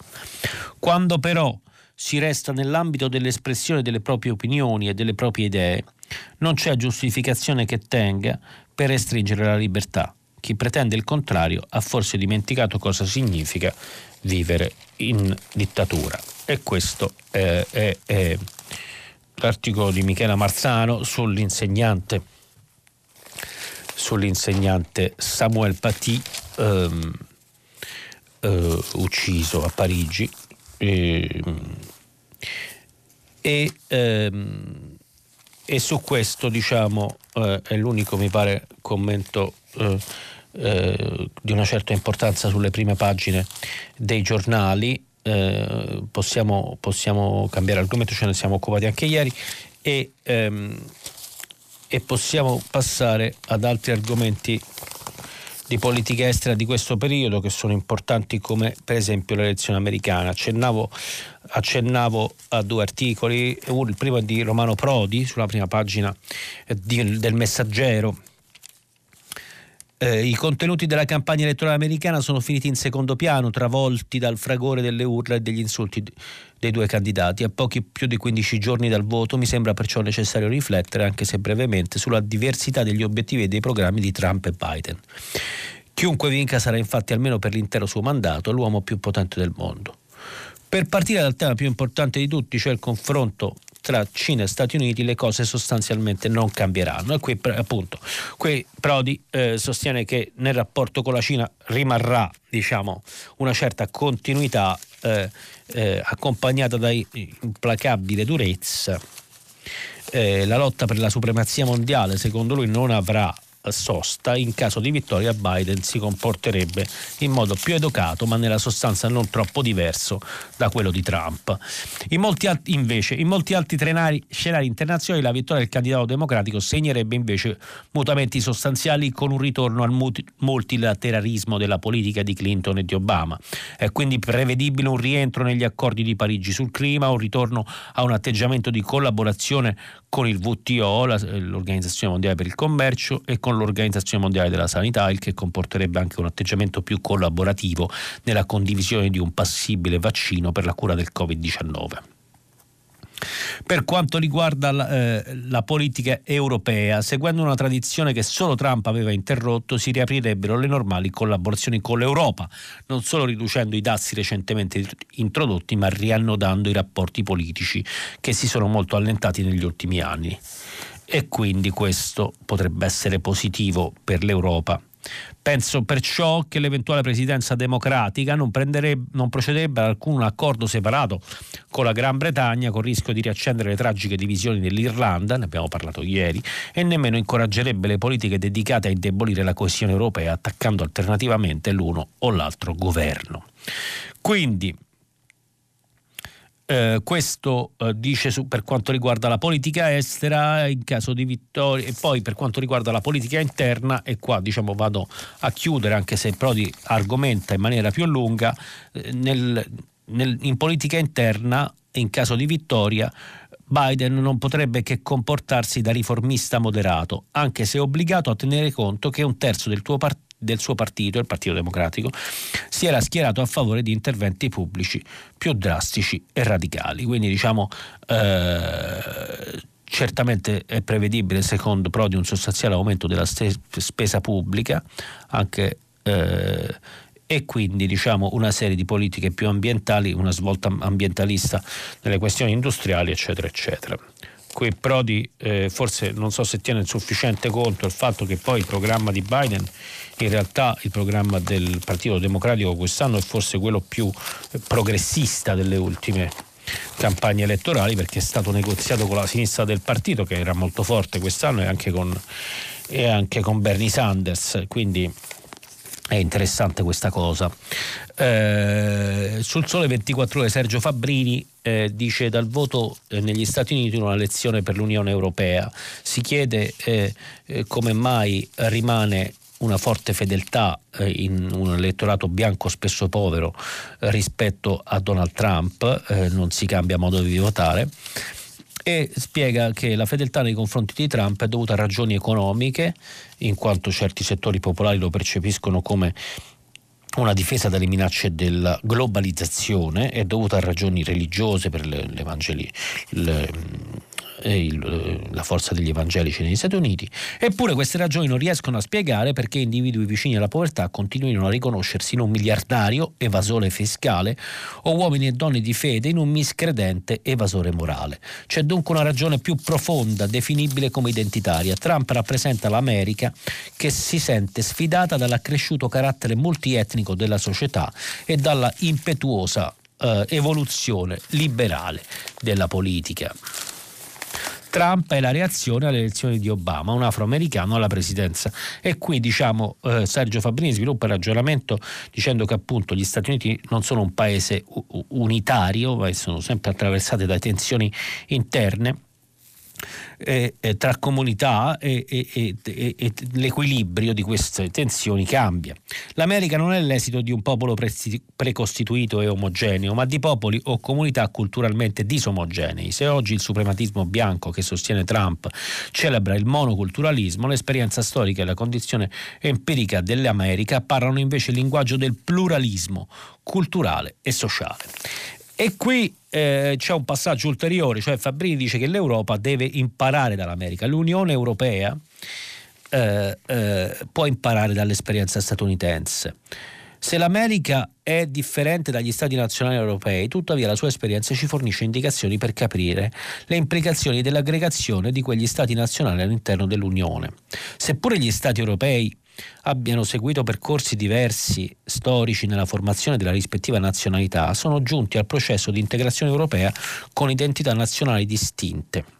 Quando però si resta nell'ambito dell'espressione delle proprie opinioni e delle proprie idee, non c'è giustificazione che tenga per restringere la libertà. Chi pretende il contrario ha forse dimenticato cosa significa vivere in dittatura. E questo è, è, è l'articolo di Michela Marzano sull'insegnante, sull'insegnante Samuel Paty ehm, eh, ucciso a Parigi. Eh, e, ehm, e, su questo diciamo eh, è l'unico mi pare commento eh, eh, di una certa importanza sulle prime pagine dei giornali. Eh, possiamo, possiamo, cambiare argomento, ce ne siamo occupati anche ieri. E, ehm, e possiamo passare ad altri argomenti di politica estera di questo periodo che sono importanti come per esempio l'elezione americana. Accennavo, accennavo a due articoli, il primo è di Romano Prodi sulla prima pagina di, del Messaggero eh, I contenuti della campagna elettorale americana sono finiti in secondo piano, travolti dal fragore delle urla e degli insulti dei due candidati. A pochi più di 15 giorni dal voto mi sembra perciò necessario riflettere, anche se brevemente, sulla diversità degli obiettivi e dei programmi di Trump e Biden. Chiunque vinca sarà infatti almeno per l'intero suo mandato l'uomo più potente del mondo. Per partire dal tema più importante di tutti, cioè il confronto tra Cina e Stati Uniti le cose sostanzialmente non cambieranno. E qui appunto qui Prodi eh, sostiene che nel rapporto con la Cina rimarrà diciamo, una certa continuità eh, eh, accompagnata da implacabile durezza. Eh, la lotta per la supremazia mondiale secondo lui non avrà sosta, in caso di vittoria Biden si comporterebbe in modo più educato, ma nella sostanza non troppo diverso da quello di Trump. In molti altri, invece, in molti altri trenari, scenari internazionali la vittoria del candidato democratico segnerebbe invece mutamenti sostanziali con un ritorno al multilateralismo della politica di Clinton e di Obama. È quindi prevedibile un rientro negli accordi di Parigi sul clima, un ritorno a un atteggiamento di collaborazione con il WTO, l'Organizzazione Mondiale per il Commercio, e con l'Organizzazione Mondiale della Sanità, il che comporterebbe anche un atteggiamento più collaborativo nella condivisione di un possibile vaccino per la cura del Covid-19. Per quanto riguarda la, eh, la, politica europea, seguendo una tradizione che solo Trump aveva interrotto, si riaprirebbero le normali collaborazioni con l'Europa, non solo riducendo i dazi recentemente introdotti, ma riannodando i rapporti politici che si sono molto allentati negli ultimi anni. E quindi questo potrebbe essere positivo per l'Europa Penso perciò che l'eventuale presidenza democratica non, non procederebbe ad alcun accordo separato con la Gran Bretagna con il rischio di riaccendere le tragiche divisioni dell'Irlanda, ne abbiamo parlato ieri, e nemmeno incoraggerebbe le politiche dedicate a indebolire la coesione europea attaccando alternativamente l'uno o l'altro governo. Quindi eh, questo eh, dice su, per quanto riguarda la politica estera in caso di vittoria e poi per quanto riguarda la politica interna e qua diciamo vado a chiudere anche se Prodi argomenta in maniera più lunga eh, nel, nel, in politica interna in caso di vittoria Biden non potrebbe che comportarsi da riformista moderato, anche se obbligato a tenere conto che un terzo del tuo partito del suo partito, il Partito Democratico, si era schierato a favore di interventi pubblici più drastici e radicali. Quindi diciamo eh, certamente è prevedibile secondo Prodi un sostanziale aumento della spesa pubblica anche eh, e quindi diciamo una serie di politiche più ambientali, una svolta ambientalista nelle questioni industriali eccetera eccetera qui Prodi eh, forse non so se tiene sufficiente conto il fatto che poi il programma di Biden, in realtà il programma del Partito Democratico quest'anno è forse quello più progressista delle ultime campagne elettorali perché è stato negoziato con la sinistra del partito che era molto forte quest'anno e anche con, e anche con Bernie Sanders, quindi è interessante questa cosa. Eh, sul Sole 24 ore Sergio Fabbrini eh, dice dal voto eh, negli Stati Uniti una lezione per l'Unione Europea. Si chiede eh, eh, come mai rimane una forte fedeltà in un elettorato bianco spesso povero rispetto a Donald Trump, non si cambia modo di votare e spiega che la fedeltà nei confronti di Trump è dovuta a ragioni economiche, in quanto certi settori popolari lo percepiscono come una difesa dalle minacce della globalizzazione, è dovuta a ragioni religiose per l'evangeli, le, il, la forza degli evangelici negli Stati Uniti, eppure queste ragioni non riescono a spiegare perché individui vicini alla povertà continuino a riconoscersi in un miliardario evasore fiscale o uomini e donne di fede in un miscredente evasore morale. C'è dunque una ragione più profonda, definibile come identitaria. Trump rappresenta l'America che si sente sfidata dall'accresciuto carattere multietnico della società e dalla impetuosa eh, evoluzione liberale della politica. Trump è la reazione alle elezioni di Obama, un afroamericano alla presidenza. E qui diciamo eh, Sergio Fabrini sviluppa il ragionamento dicendo che appunto gli Stati Uniti non sono un paese unitario, ma sono sempre attraversate da tensioni interne eh, eh, tra comunità e, e, e, e, l'equilibrio di queste tensioni cambia. L'America non è l'esito di un popolo pre- precostituito e omogeneo, ma di popoli o comunità culturalmente disomogenei. Se oggi il suprematismo bianco che sostiene Trump celebra il monoculturalismo, l'esperienza storica e la condizione empirica dell'America parlano invece il linguaggio del pluralismo culturale e sociale. E qui eh, c'è un passaggio ulteriore, cioè Fabrini dice che l'Europa deve imparare dall'America. L'Unione Europea eh, eh, può imparare dall'esperienza statunitense. Se l'America è differente dagli stati nazionali europei, tuttavia la sua esperienza ci fornisce indicazioni per capire le implicazioni dell'aggregazione di quegli stati nazionali all'interno dell'Unione. Seppure gli stati europei abbiano seguito percorsi diversi storici nella formazione della rispettiva nazionalità, sono giunti al processo di integrazione europea con identità nazionali distinte.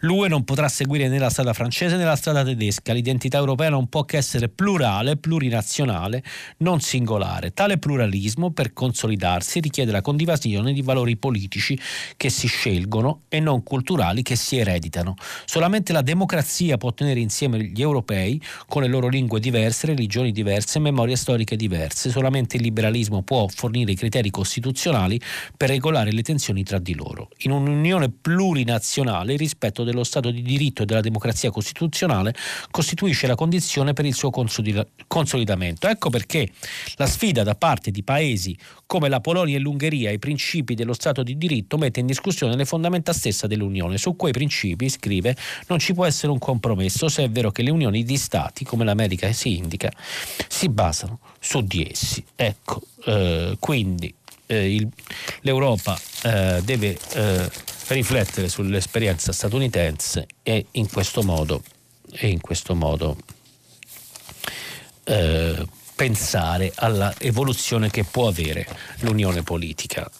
L'UE non potrà seguire né la strada francese né la strada tedesca. L'identità europea non può che essere plurale, plurinazionale, non singolare. Tale pluralismo, per consolidarsi, richiede la condivisione di valori politici che si scelgono e non culturali che si ereditano. Solamente la democrazia può tenere insieme gli europei con le loro lingue diverse, religioni diverse, memorie storiche diverse. Solamente il liberalismo può fornire i criteri costituzionali per regolare le tensioni tra di loro. In un'unione plurinazionale rispetto rispetto dello Stato di diritto e della democrazia costituzionale costituisce la condizione per il suo consolidamento. Ecco perché la sfida da parte di paesi come la Polonia e l'Ungheria ai principi dello Stato di diritto mette in discussione le fondamenta stesse dell'Unione. Su quei principi, scrive, non ci può essere un compromesso se è vero che le unioni di Stati, come l'America si indica, si basano su di essi. Ecco, eh, quindi eh, il, l'Europa eh, deve eh, riflettere sull'esperienza statunitense e in questo modo, in questo modo eh, pensare alla evoluzione che può avere l'unione politica.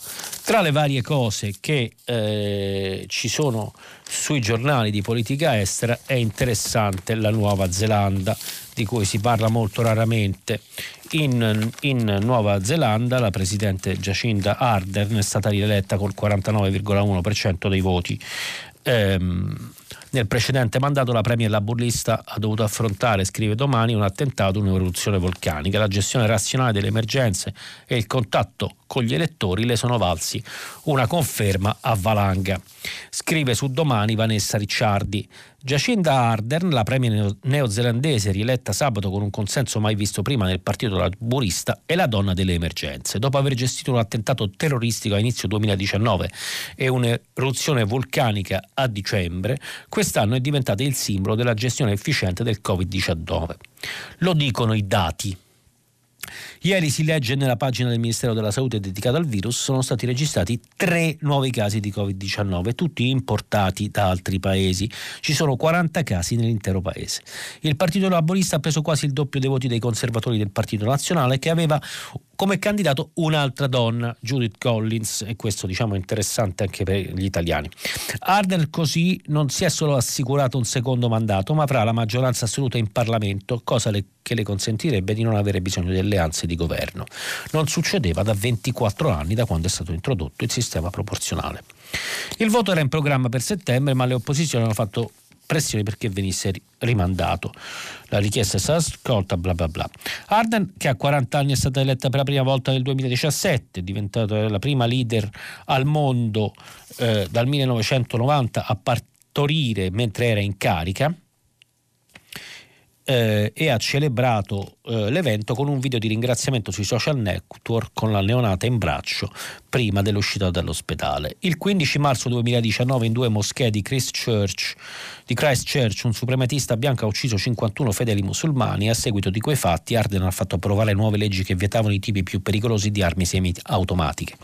Tra le varie cose che eh, ci sono sui giornali di politica estera è interessante la Nuova Zelanda, di cui si parla molto raramente. In, in, Nuova Zelanda la presidente Jacinda Ardern è stata rieletta col 49,1% dei voti. Ehm, nel precedente mandato la premier laburista ha dovuto affrontare, scrive domani, un attentato, un'eruzione vulcanica. La gestione razionale delle emergenze e il contatto con gli elettori le sono valsi una conferma a valanga. Scrive su domani Vanessa Ricciardi. Giacinda Ardern, la premier neozelandese rieletta sabato con un consenso mai visto prima nel Partito Laburista, è la donna delle emergenze. Dopo aver gestito un attentato terroristico a inizio 2019 e un'eruzione vulcanica a dicembre, quest'anno è diventata il simbolo della gestione efficiente del Covid-19. Lo dicono i dati. Ieri si legge nella pagina del Ministero della Salute dedicata al virus sono stati registrati tre nuovi casi di Covid-19, tutti importati da altri paesi. Ci sono 40 casi nell'intero paese. Il Partito Laborista ha preso quasi il doppio dei voti dei conservatori del Partito Nazionale che aveva come candidato un'altra donna, Judith Collins, e questo diciamo è interessante anche per gli italiani. Arden così non si è solo assicurato un secondo mandato, ma avrà la maggioranza assoluta in Parlamento, cosa le, che le consentirebbe di non avere bisogno di alleanze di governo. Non succedeva da 24 anni da quando è stato introdotto il sistema proporzionale. Il voto era in programma per settembre, ma le opposizioni hanno fatto pressioni perché venisse rimandato. La richiesta è stata accolta, bla bla bla. Arden, che a 40 anni è stata eletta per la prima volta nel 2017, è diventata la prima leader al mondo eh, dal 1990 a partorire mentre era in carica, eh, e ha celebrato eh, l'evento con un video di ringraziamento sui social network con la neonata in braccio prima dell'uscita dall'ospedale. Il 15 marzo 2019 in due moschee di Christchurch, di Christchurch un suprematista bianco ha ucciso 51 fedeli musulmani e a seguito di quei fatti Arden ha fatto approvare nuove leggi che vietavano i tipi più pericolosi di armi semi-automatiche.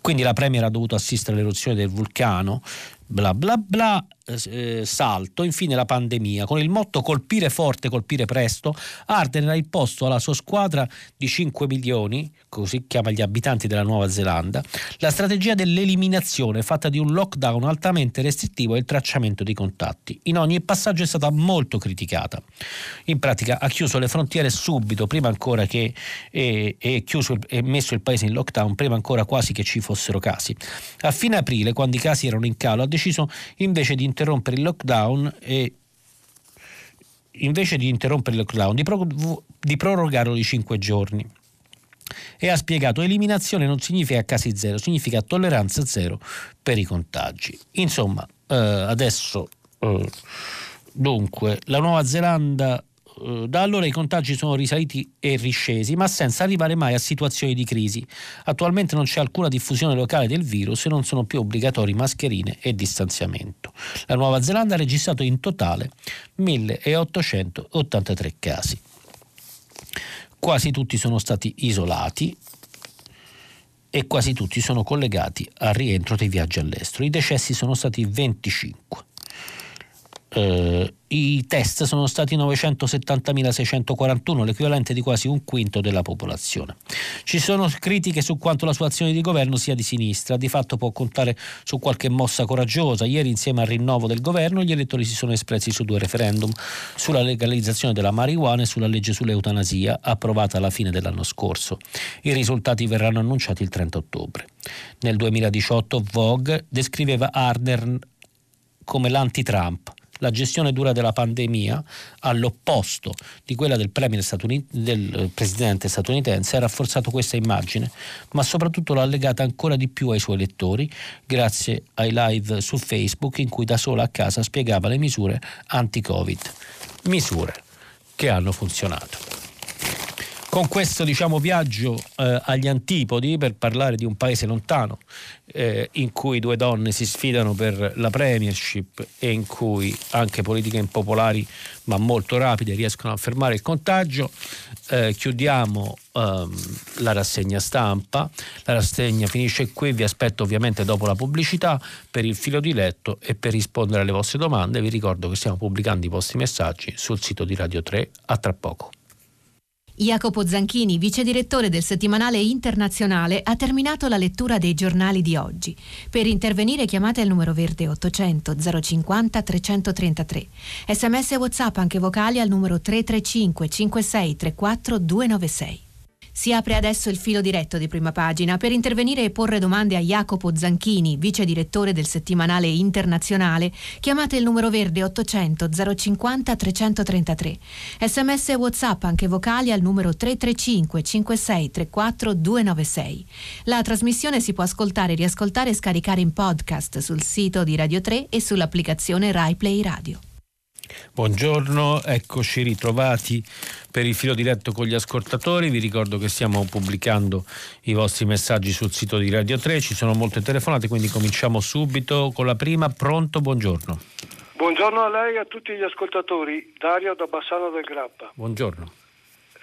Quindi la Premier ha dovuto assistere all'eruzione del vulcano bla bla bla, eh, salto, infine la pandemia. Con il motto colpire forte, colpire presto, Arden ha imposto alla sua squadra di 5 milioni, così chiama gli abitanti della Nuova Zelanda, la strategia dell'eliminazione fatta di un lockdown altamente restrittivo e il tracciamento di contatti. In ogni passaggio è stata molto criticata. In pratica ha chiuso le frontiere subito, prima ancora che e, e chiuso e messo il paese in lockdown, prima ancora quasi che ci fossero casi. A fine aprile, quando i casi erano in calo, ha deciso invece di interrompere il lockdown e invece di interrompere il lockdown, di, di prorogarlo di 5 giorni. E ha spiegato eliminazione non significa casi zero, significa tolleranza zero per i contagi. Insomma, eh, adesso eh, dunque la Nuova Zelanda eh, da allora i contagi sono risaliti e riscesi, ma senza arrivare mai a situazioni di crisi. Attualmente non c'è alcuna diffusione locale del virus e non sono più obbligatori mascherine e distanziamento. La Nuova Zelanda ha registrato in totale 1883 casi. Quasi tutti sono stati isolati e quasi tutti sono collegati al rientro dei viaggi all'estero. I decessi sono stati 25. Eh, I test sono stati 970.641, l'equivalente di quasi un quinto della popolazione. Ci sono critiche su quanto la sua azione di governo sia di sinistra, di fatto può contare su qualche mossa coraggiosa. Ieri insieme al rinnovo del governo gli elettori si sono espressi su due referendum, sulla legalizzazione della marijuana e sulla legge sull'eutanasia, approvata alla fine dell'anno scorso. I risultati verranno annunciati il 30 ottobre. Nel 2018 Vogue descriveva Ardern come l'anti-Trump la gestione dura della pandemia, all'opposto di quella del, del eh, presidente statunitense, ha rafforzato questa immagine, ma soprattutto l'ha legata ancora di più ai suoi lettori, grazie ai live su Facebook in cui da sola a casa spiegava le misure anti-Covid. Misure che hanno funzionato. Con questo diciamo, viaggio eh, agli antipodi per parlare di un paese lontano eh, in cui due donne si sfidano per la premiership e in cui anche politiche impopolari ma molto rapide riescono a fermare il contagio, eh, chiudiamo ehm, la rassegna stampa, la rassegna finisce qui, vi aspetto ovviamente dopo la pubblicità per il filo di letto e per rispondere alle vostre domande, vi ricordo che stiamo pubblicando i vostri messaggi sul sito di Radio 3, a tra poco. Jacopo Zanchini, vice direttore del settimanale internazionale, ha terminato la lettura dei giornali di oggi. Per intervenire chiamate il numero verde 800 050 333. Sms e WhatsApp anche vocali al numero 335 56 34 296. Si apre adesso il filo diretto di prima pagina. Per intervenire e porre domande a Jacopo Zanchini, vice direttore del settimanale internazionale, chiamate il numero verde 800 050 333. Sms e WhatsApp anche vocali al numero 335 56 34 296. La trasmissione si può ascoltare, riascoltare e scaricare in podcast sul sito di Radio 3 e sull'applicazione RaiPlay Radio. Buongiorno, eccoci ritrovati per il filo diretto con gli ascoltatori. Vi ricordo che stiamo pubblicando i vostri messaggi sul sito di Radio 3, ci sono molte telefonate, quindi cominciamo subito con la prima. Pronto, buongiorno. Buongiorno a lei e a tutti gli ascoltatori. Dario da Bassano del Grappa. Buongiorno.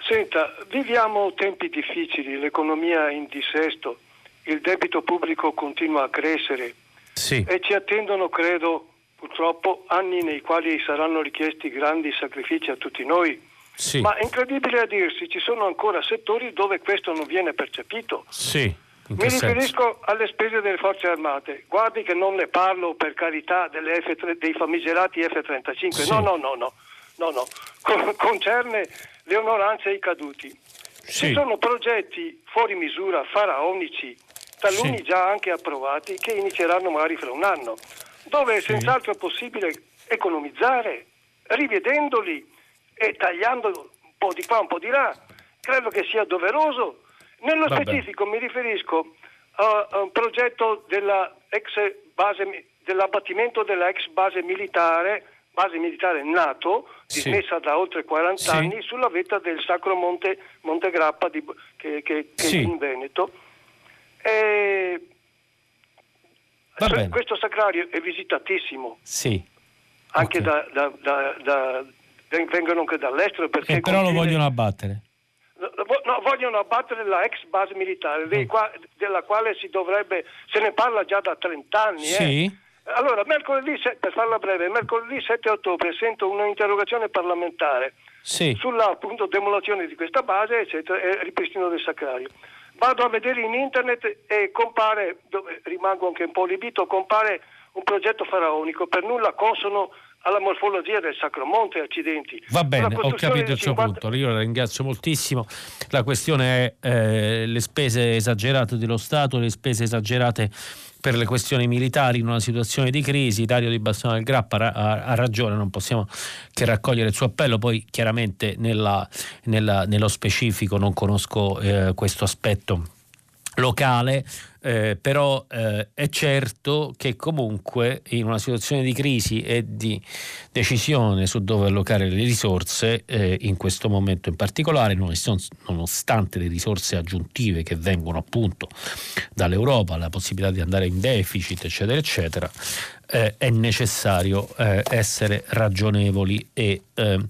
Senta, viviamo tempi difficili, l'economia è in dissesto, il debito pubblico continua a crescere sì. e ci attendono, credo, purtroppo anni nei quali saranno richiesti grandi sacrifici a tutti noi. Sì. Ma è incredibile a dirsi, ci sono ancora settori dove questo non viene percepito. Sì. Mi riferisco alle spese delle forze armate. Guardi che non ne parlo per carità F3, dei famigerati F-35. Sì. No, no, no, no, no, no. Con, concerne le onoranze ai caduti. Sì. Ci sono progetti fuori misura, faraonici, taluni Sì. già anche approvati, che inizieranno magari fra un anno, dove è senz'altro è possibile economizzare, rivedendoli e tagliando un po' di qua, un po' di là. Credo che sia doveroso. Nello Vabbè. specifico mi riferisco a, a un progetto della ex base, dell'abbattimento della ex base militare, base militare NATO, Sì. dismessa da oltre 40 Sì. anni, sulla vetta del Sacro Monte, Monte Grappa di- che, che- che Sì. è in Veneto. E Bene. questo sacrario è visitatissimo, Sì. anche Ok. da, da- da- da- ven- vengono anche dall'estero perché Eh, però lo vogliono abbattere. No, vogliono abbattere la ex base militare, Mm. qua- della quale si dovrebbe, se ne parla già da 30 anni. eh. Sì. Allora, mercoledì, per farla breve, mercoledì 7 ottobre sento un'interrogazione parlamentare Sì. sulla appunto demolizione di questa base eccetera, e ripristino del sacrario. Vado a vedere in internet e compare, dove rimango anche un po' libito, compare un progetto faraonico per nulla consono alla morfologia del Sacro Monte, accidenti. Va bene, ho capito il suo 50 punto. Io la ringrazio moltissimo. La questione è eh, le spese esagerate dello Stato, le spese esagerate per le questioni militari in una situazione di crisi. Dario Di Bassano del Grappa ha, ha- ha ragione, non possiamo che raccogliere il suo appello. Poi chiaramente nella- nella- nello specifico non conosco eh, questo aspetto locale, eh, però eh, è certo che comunque in una situazione di crisi e di decisione su dove allocare le risorse, eh, in questo momento in particolare, nonost- nonostante le risorse aggiuntive che vengono appunto dall'Europa, la possibilità di andare in deficit, eccetera, eccetera, eh, è necessario eh, essere ragionevoli e, eh,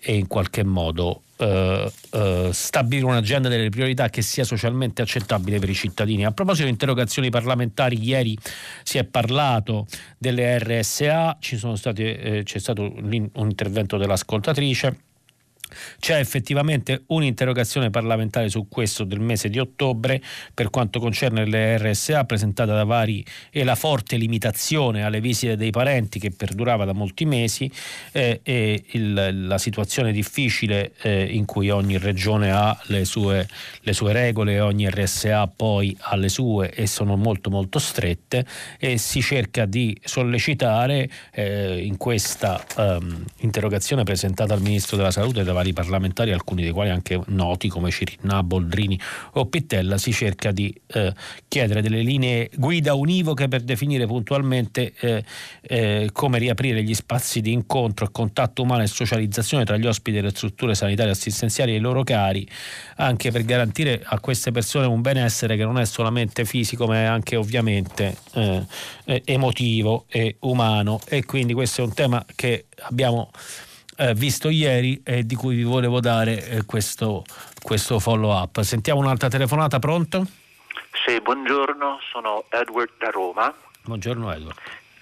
e in qualche modo eh, eh, stabilire un'agenda delle priorità che sia socialmente accettabile per i cittadini. A proposito di interrogazioni parlamentari, ieri si è parlato delle RSA, state, eh, c'è stato un intervento dell'ascoltatrice. C'è effettivamente un'interrogazione parlamentare su questo del mese di ottobre per quanto concerne le RSA presentata da vari e la forte limitazione alle visite dei parenti che perdurava da molti mesi eh, e il- la situazione difficile eh, in cui ogni regione ha le sue, le sue regole, ogni RSA poi ha le sue e sono molto molto strette e si cerca di sollecitare eh, in questa ehm, interrogazione presentata al Ministro della Salute da vari parlamentari, alcuni dei quali anche noti come Cirinà, Boldrini o Pittella, si cerca di eh, chiedere delle linee guida univoche per definire puntualmente eh, eh, come riaprire gli spazi di incontro, contatto umano e socializzazione tra gli ospiti delle strutture sanitarie e assistenziali e i loro cari, anche per garantire a queste persone un benessere che non è solamente fisico ma è anche ovviamente eh, eh, emotivo e umano. E quindi questo è un tema che abbiamo eh, visto ieri e di cui vi volevo dare eh, questo, questo follow up. Sentiamo un'altra telefonata, pronto? Sì, buongiorno, sono Edward da Roma. Buongiorno Edward.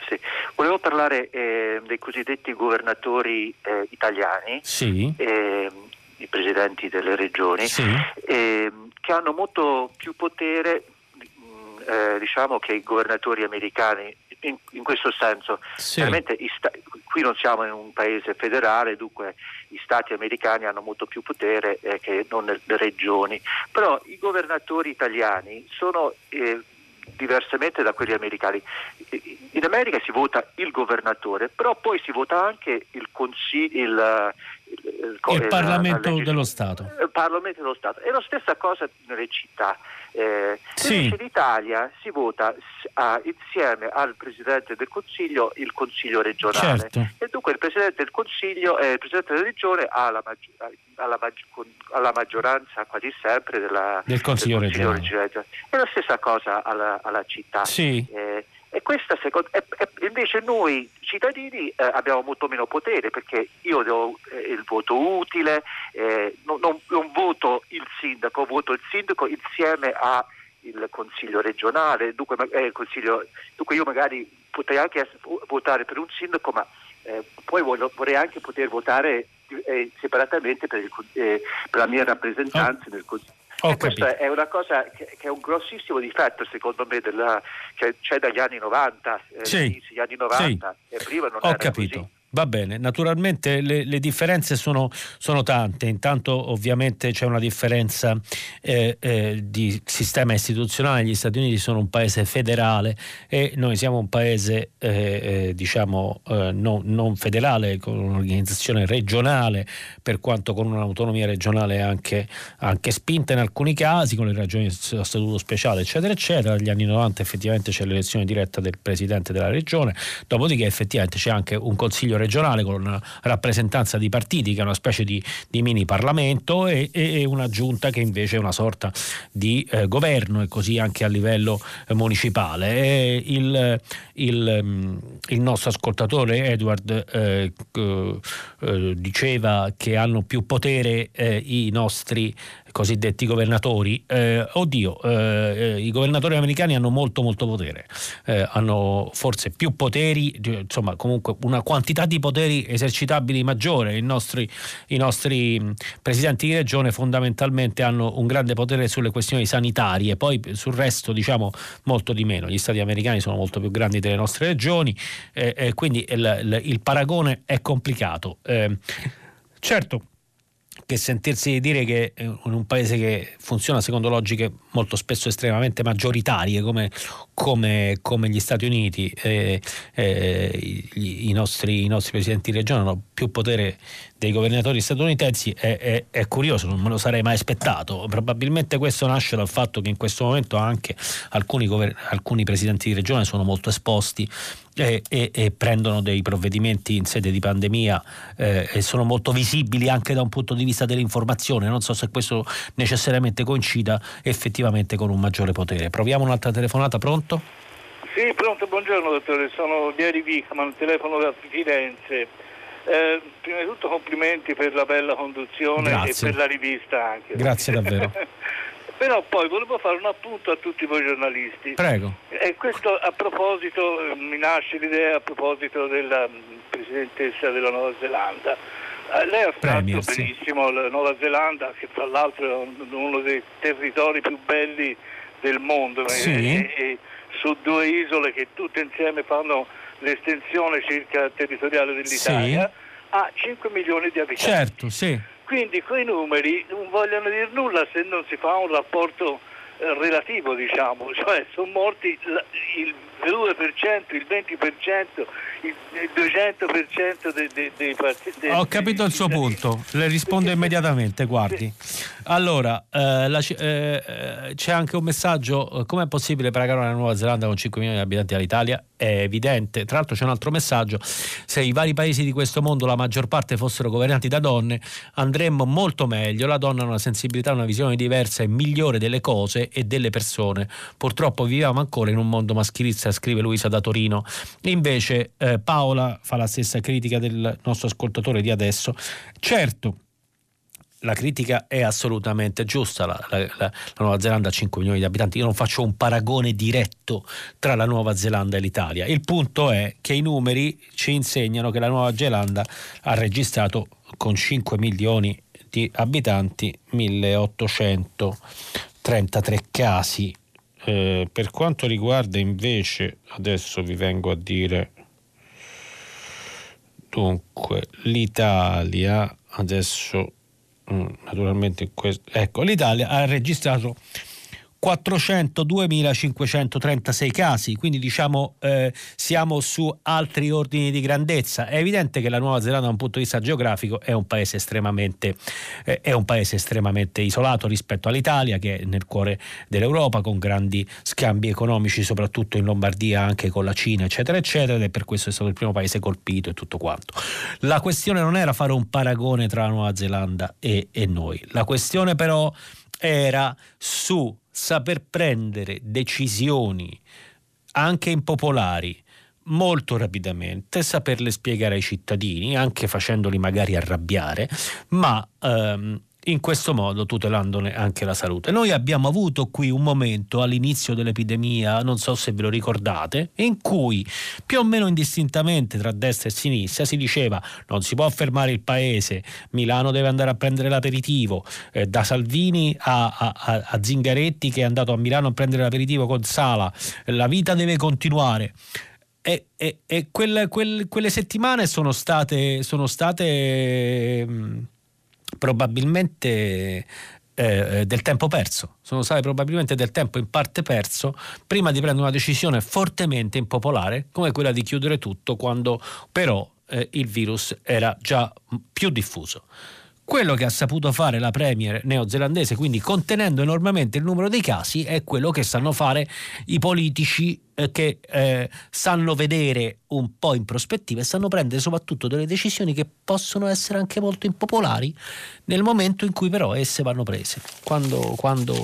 Sì. Volevo parlare eh, dei cosiddetti governatori eh, italiani, Sì, eh, i presidenti delle regioni, sì, eh, che hanno molto più potere mh, eh, diciamo, che i governatori americani. in, in questo senso. Sì. sta- qui non siamo in un paese federale, dunque gli stati americani hanno molto più potere eh, che non le, regioni, però i governatori italiani sono eh, diversamente da quelli americani. In America si vota il governatore, però poi si vota anche il consiglio. Il, il, il, il Parlamento la, la dello Stato. Il Parlamento dello Stato. È la stessa cosa nelle città. Eh, sì. Invece in Italia si vota a, insieme al Presidente del Consiglio il Consiglio regionale certo. e dunque il Presidente del Consiglio e eh, il Presidente della Regione ha la, maggi- alla, maggi- alla, maggioranza quasi sempre della, del Consiglio, del consiglio regionale. regionale. È la stessa cosa alla, alla città. Sì. Eh, e questa secondo, e, e invece noi cittadini eh, abbiamo molto meno potere perché io do eh, il voto utile, eh, non, non, non, voto il sindaco, voto il sindaco insieme al consiglio regionale, dunque, eh, consiglio, dunque, io magari potrei anche votare per un sindaco ma eh, poi voglio, vorrei anche poter votare eh, separatamente per, il, per, la mia rappresentanza oh. nel consiglio Oh, questa è una cosa che, che, è un grossissimo difetto secondo me della, che c'è dagli anni 90, eh, sì. gli anni 90 sì. e prima non Ho era capito. così. Va bene, naturalmente le, le differenze sono, sono, tante, intanto ovviamente c'è una differenza eh, eh, di sistema istituzionale, gli Stati Uniti sono un paese federale e noi siamo un paese eh, eh diciamo eh, non, non, federale, con un'organizzazione regionale, per quanto con un'autonomia regionale anche, anche spinta in alcuni casi, con le ragioni del statuto speciale eccetera eccetera, negli anni 90 effettivamente c'è l'elezione diretta del Presidente della Regione, dopodiché effettivamente c'è anche un Consiglio regionale regionale con una rappresentanza di partiti che è una specie di, di mini Parlamento e, e, una giunta che invece è una sorta di eh, governo e così anche a livello eh, municipale. Il, il, mm, il, nostro ascoltatore Edward eh, eh, diceva che hanno più potere eh, i nostri cosiddetti governatori, eh, oddio, eh, eh, i governatori americani hanno molto molto potere, eh, hanno forse più poteri, insomma comunque una quantità di poteri esercitabili maggiore, I nostri, i nostri presidenti di regione fondamentalmente hanno un grande potere sulle questioni sanitarie, poi sul resto diciamo molto di meno, gli stati americani sono molto più grandi delle nostre regioni, eh, quindi il, il, il, paragone è complicato. Eh, certo, che sentirsi dire che eh, in un paese che funziona secondo logiche molto spesso estremamente maggioritarie come, come, come gli Stati Uniti, eh, eh, i, nostri, i, nostri, presidenti di regione hanno più potere dei governatori statunitensi è, è, è, curioso, non me lo sarei mai aspettato. Probabilmente questo nasce dal fatto che in questo momento anche alcuni, alcuni presidenti di regione sono molto esposti e, e, e, prendono dei provvedimenti in sede di pandemia eh, e sono molto visibili anche da un punto di vista dell'informazione. Non so se questo necessariamente coincida effettivamente con un maggiore potere. Proviamo un'altra telefonata, pronto? Sì, pronto, buongiorno dottore, sono Gary Wickman, telefono da Firenze. Eh, prima di tutto complimenti per la bella conduzione Grazie. e per la rivista anche. Grazie davvero. Però poi volevo fare un appunto a tutti voi giornalisti. Prego. E questo a proposito, eh, mi nasce l'idea a proposito della mm, presidentessa della Nuova Zelanda. Eh, lei ha fatto benissimo la Nuova Zelanda, che tra l'altro è uno dei territori più belli del mondo, sì. e, e, su due isole che tutte insieme fanno l'estensione circa territoriale dell'Italia, sì. ha 5 milioni di abitanti. Certo, sì. Quindi quei numeri non vogliono dire nulla se non si fa un rapporto eh, relativo, diciamo, cioè sono morti il 2%, il 20%, il 200% dei, dei, dei partiti. Ho capito il suo punto, le rispondo immediatamente, guardi. Allora, eh, la, eh, c'è anche un messaggio, eh, com'è possibile paragonare la Nuova Zelanda con 5 milioni di abitanti all'Italia? È evidente, tra l'altro c'è un altro messaggio, se i vari paesi di questo mondo la maggior parte fossero governati da donne andremmo molto meglio, la donna ha una sensibilità, una visione diversa e migliore delle cose e delle persone. Purtroppo viviamo ancora in un mondo maschilista, scrive Luisa da Torino. Invece eh, Paola fa la stessa critica del nostro ascoltatore di adesso. Certo, la critica è assolutamente giusta, la, la, la, Nuova Zelanda ha 5 milioni di abitanti, io non faccio un paragone diretto tra la Nuova Zelanda e l'Italia, il punto è che i numeri ci insegnano che la Nuova Zelanda ha registrato con 5 milioni di abitanti 1833 casi eh, per quanto riguarda invece, adesso vi vengo a dire, dunque l'Italia, adesso mm, naturalmente, questo, ecco, l'Italia ha registrato 402.536 casi, quindi diciamo eh, siamo su altri ordini di grandezza. È evidente che la Nuova Zelanda da un punto di vista geografico è un paese estremamente, eh, è un paese estremamente isolato rispetto all'Italia che è nel cuore dell'Europa con grandi scambi economici soprattutto in Lombardia anche con la Cina eccetera eccetera ed è per questo è stato il primo paese colpito e tutto quanto. La questione non era fare un paragone tra la Nuova Zelanda e, e noi, la questione però era su saper prendere decisioni anche impopolari molto rapidamente, saperle spiegare ai cittadini, anche facendoli magari arrabbiare, ma ehm, in questo modo tutelandone anche la salute. Noi abbiamo avuto qui un momento all'inizio dell'epidemia, non so se ve lo ricordate, in cui più o meno indistintamente tra destra e sinistra si diceva non si può fermare il paese, Milano deve andare a prendere l'aperitivo, eh, da Salvini a, a, a Zingaretti che è andato a Milano a prendere l'aperitivo con Sala, la vita deve continuare. E, e, e quelle, quelle, quelle, settimane sono state, sono state mm, probabilmente eh, del tempo perso, sono state probabilmente del tempo in parte perso prima di prendere una decisione fortemente impopolare come quella di chiudere tutto quando però eh, il virus era già più diffuso. Quello che ha saputo fare la Premier neozelandese, quindi contenendo enormemente il numero dei casi, è quello che sanno fare i politici eh, che eh, sanno vedere un po' in prospettiva e sanno prendere soprattutto delle decisioni che possono essere anche molto impopolari nel momento in cui però esse vanno prese, quando, quando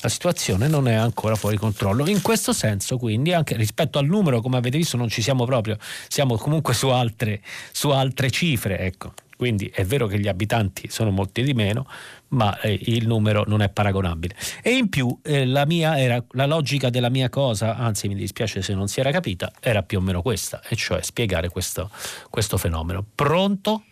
la situazione non è ancora fuori controllo. In questo senso, quindi, anche rispetto al numero, come avete visto, non ci siamo proprio, siamo comunque su altre, su altre cifre, ecco. Quindi è vero che gli abitanti sono molti di meno, ma eh, il numero non è paragonabile. E in più eh, la, era, la logica della mia cosa, anzi mi dispiace se non si era capita, era più o meno questa, e cioè spiegare questo, questo fenomeno. Pronto?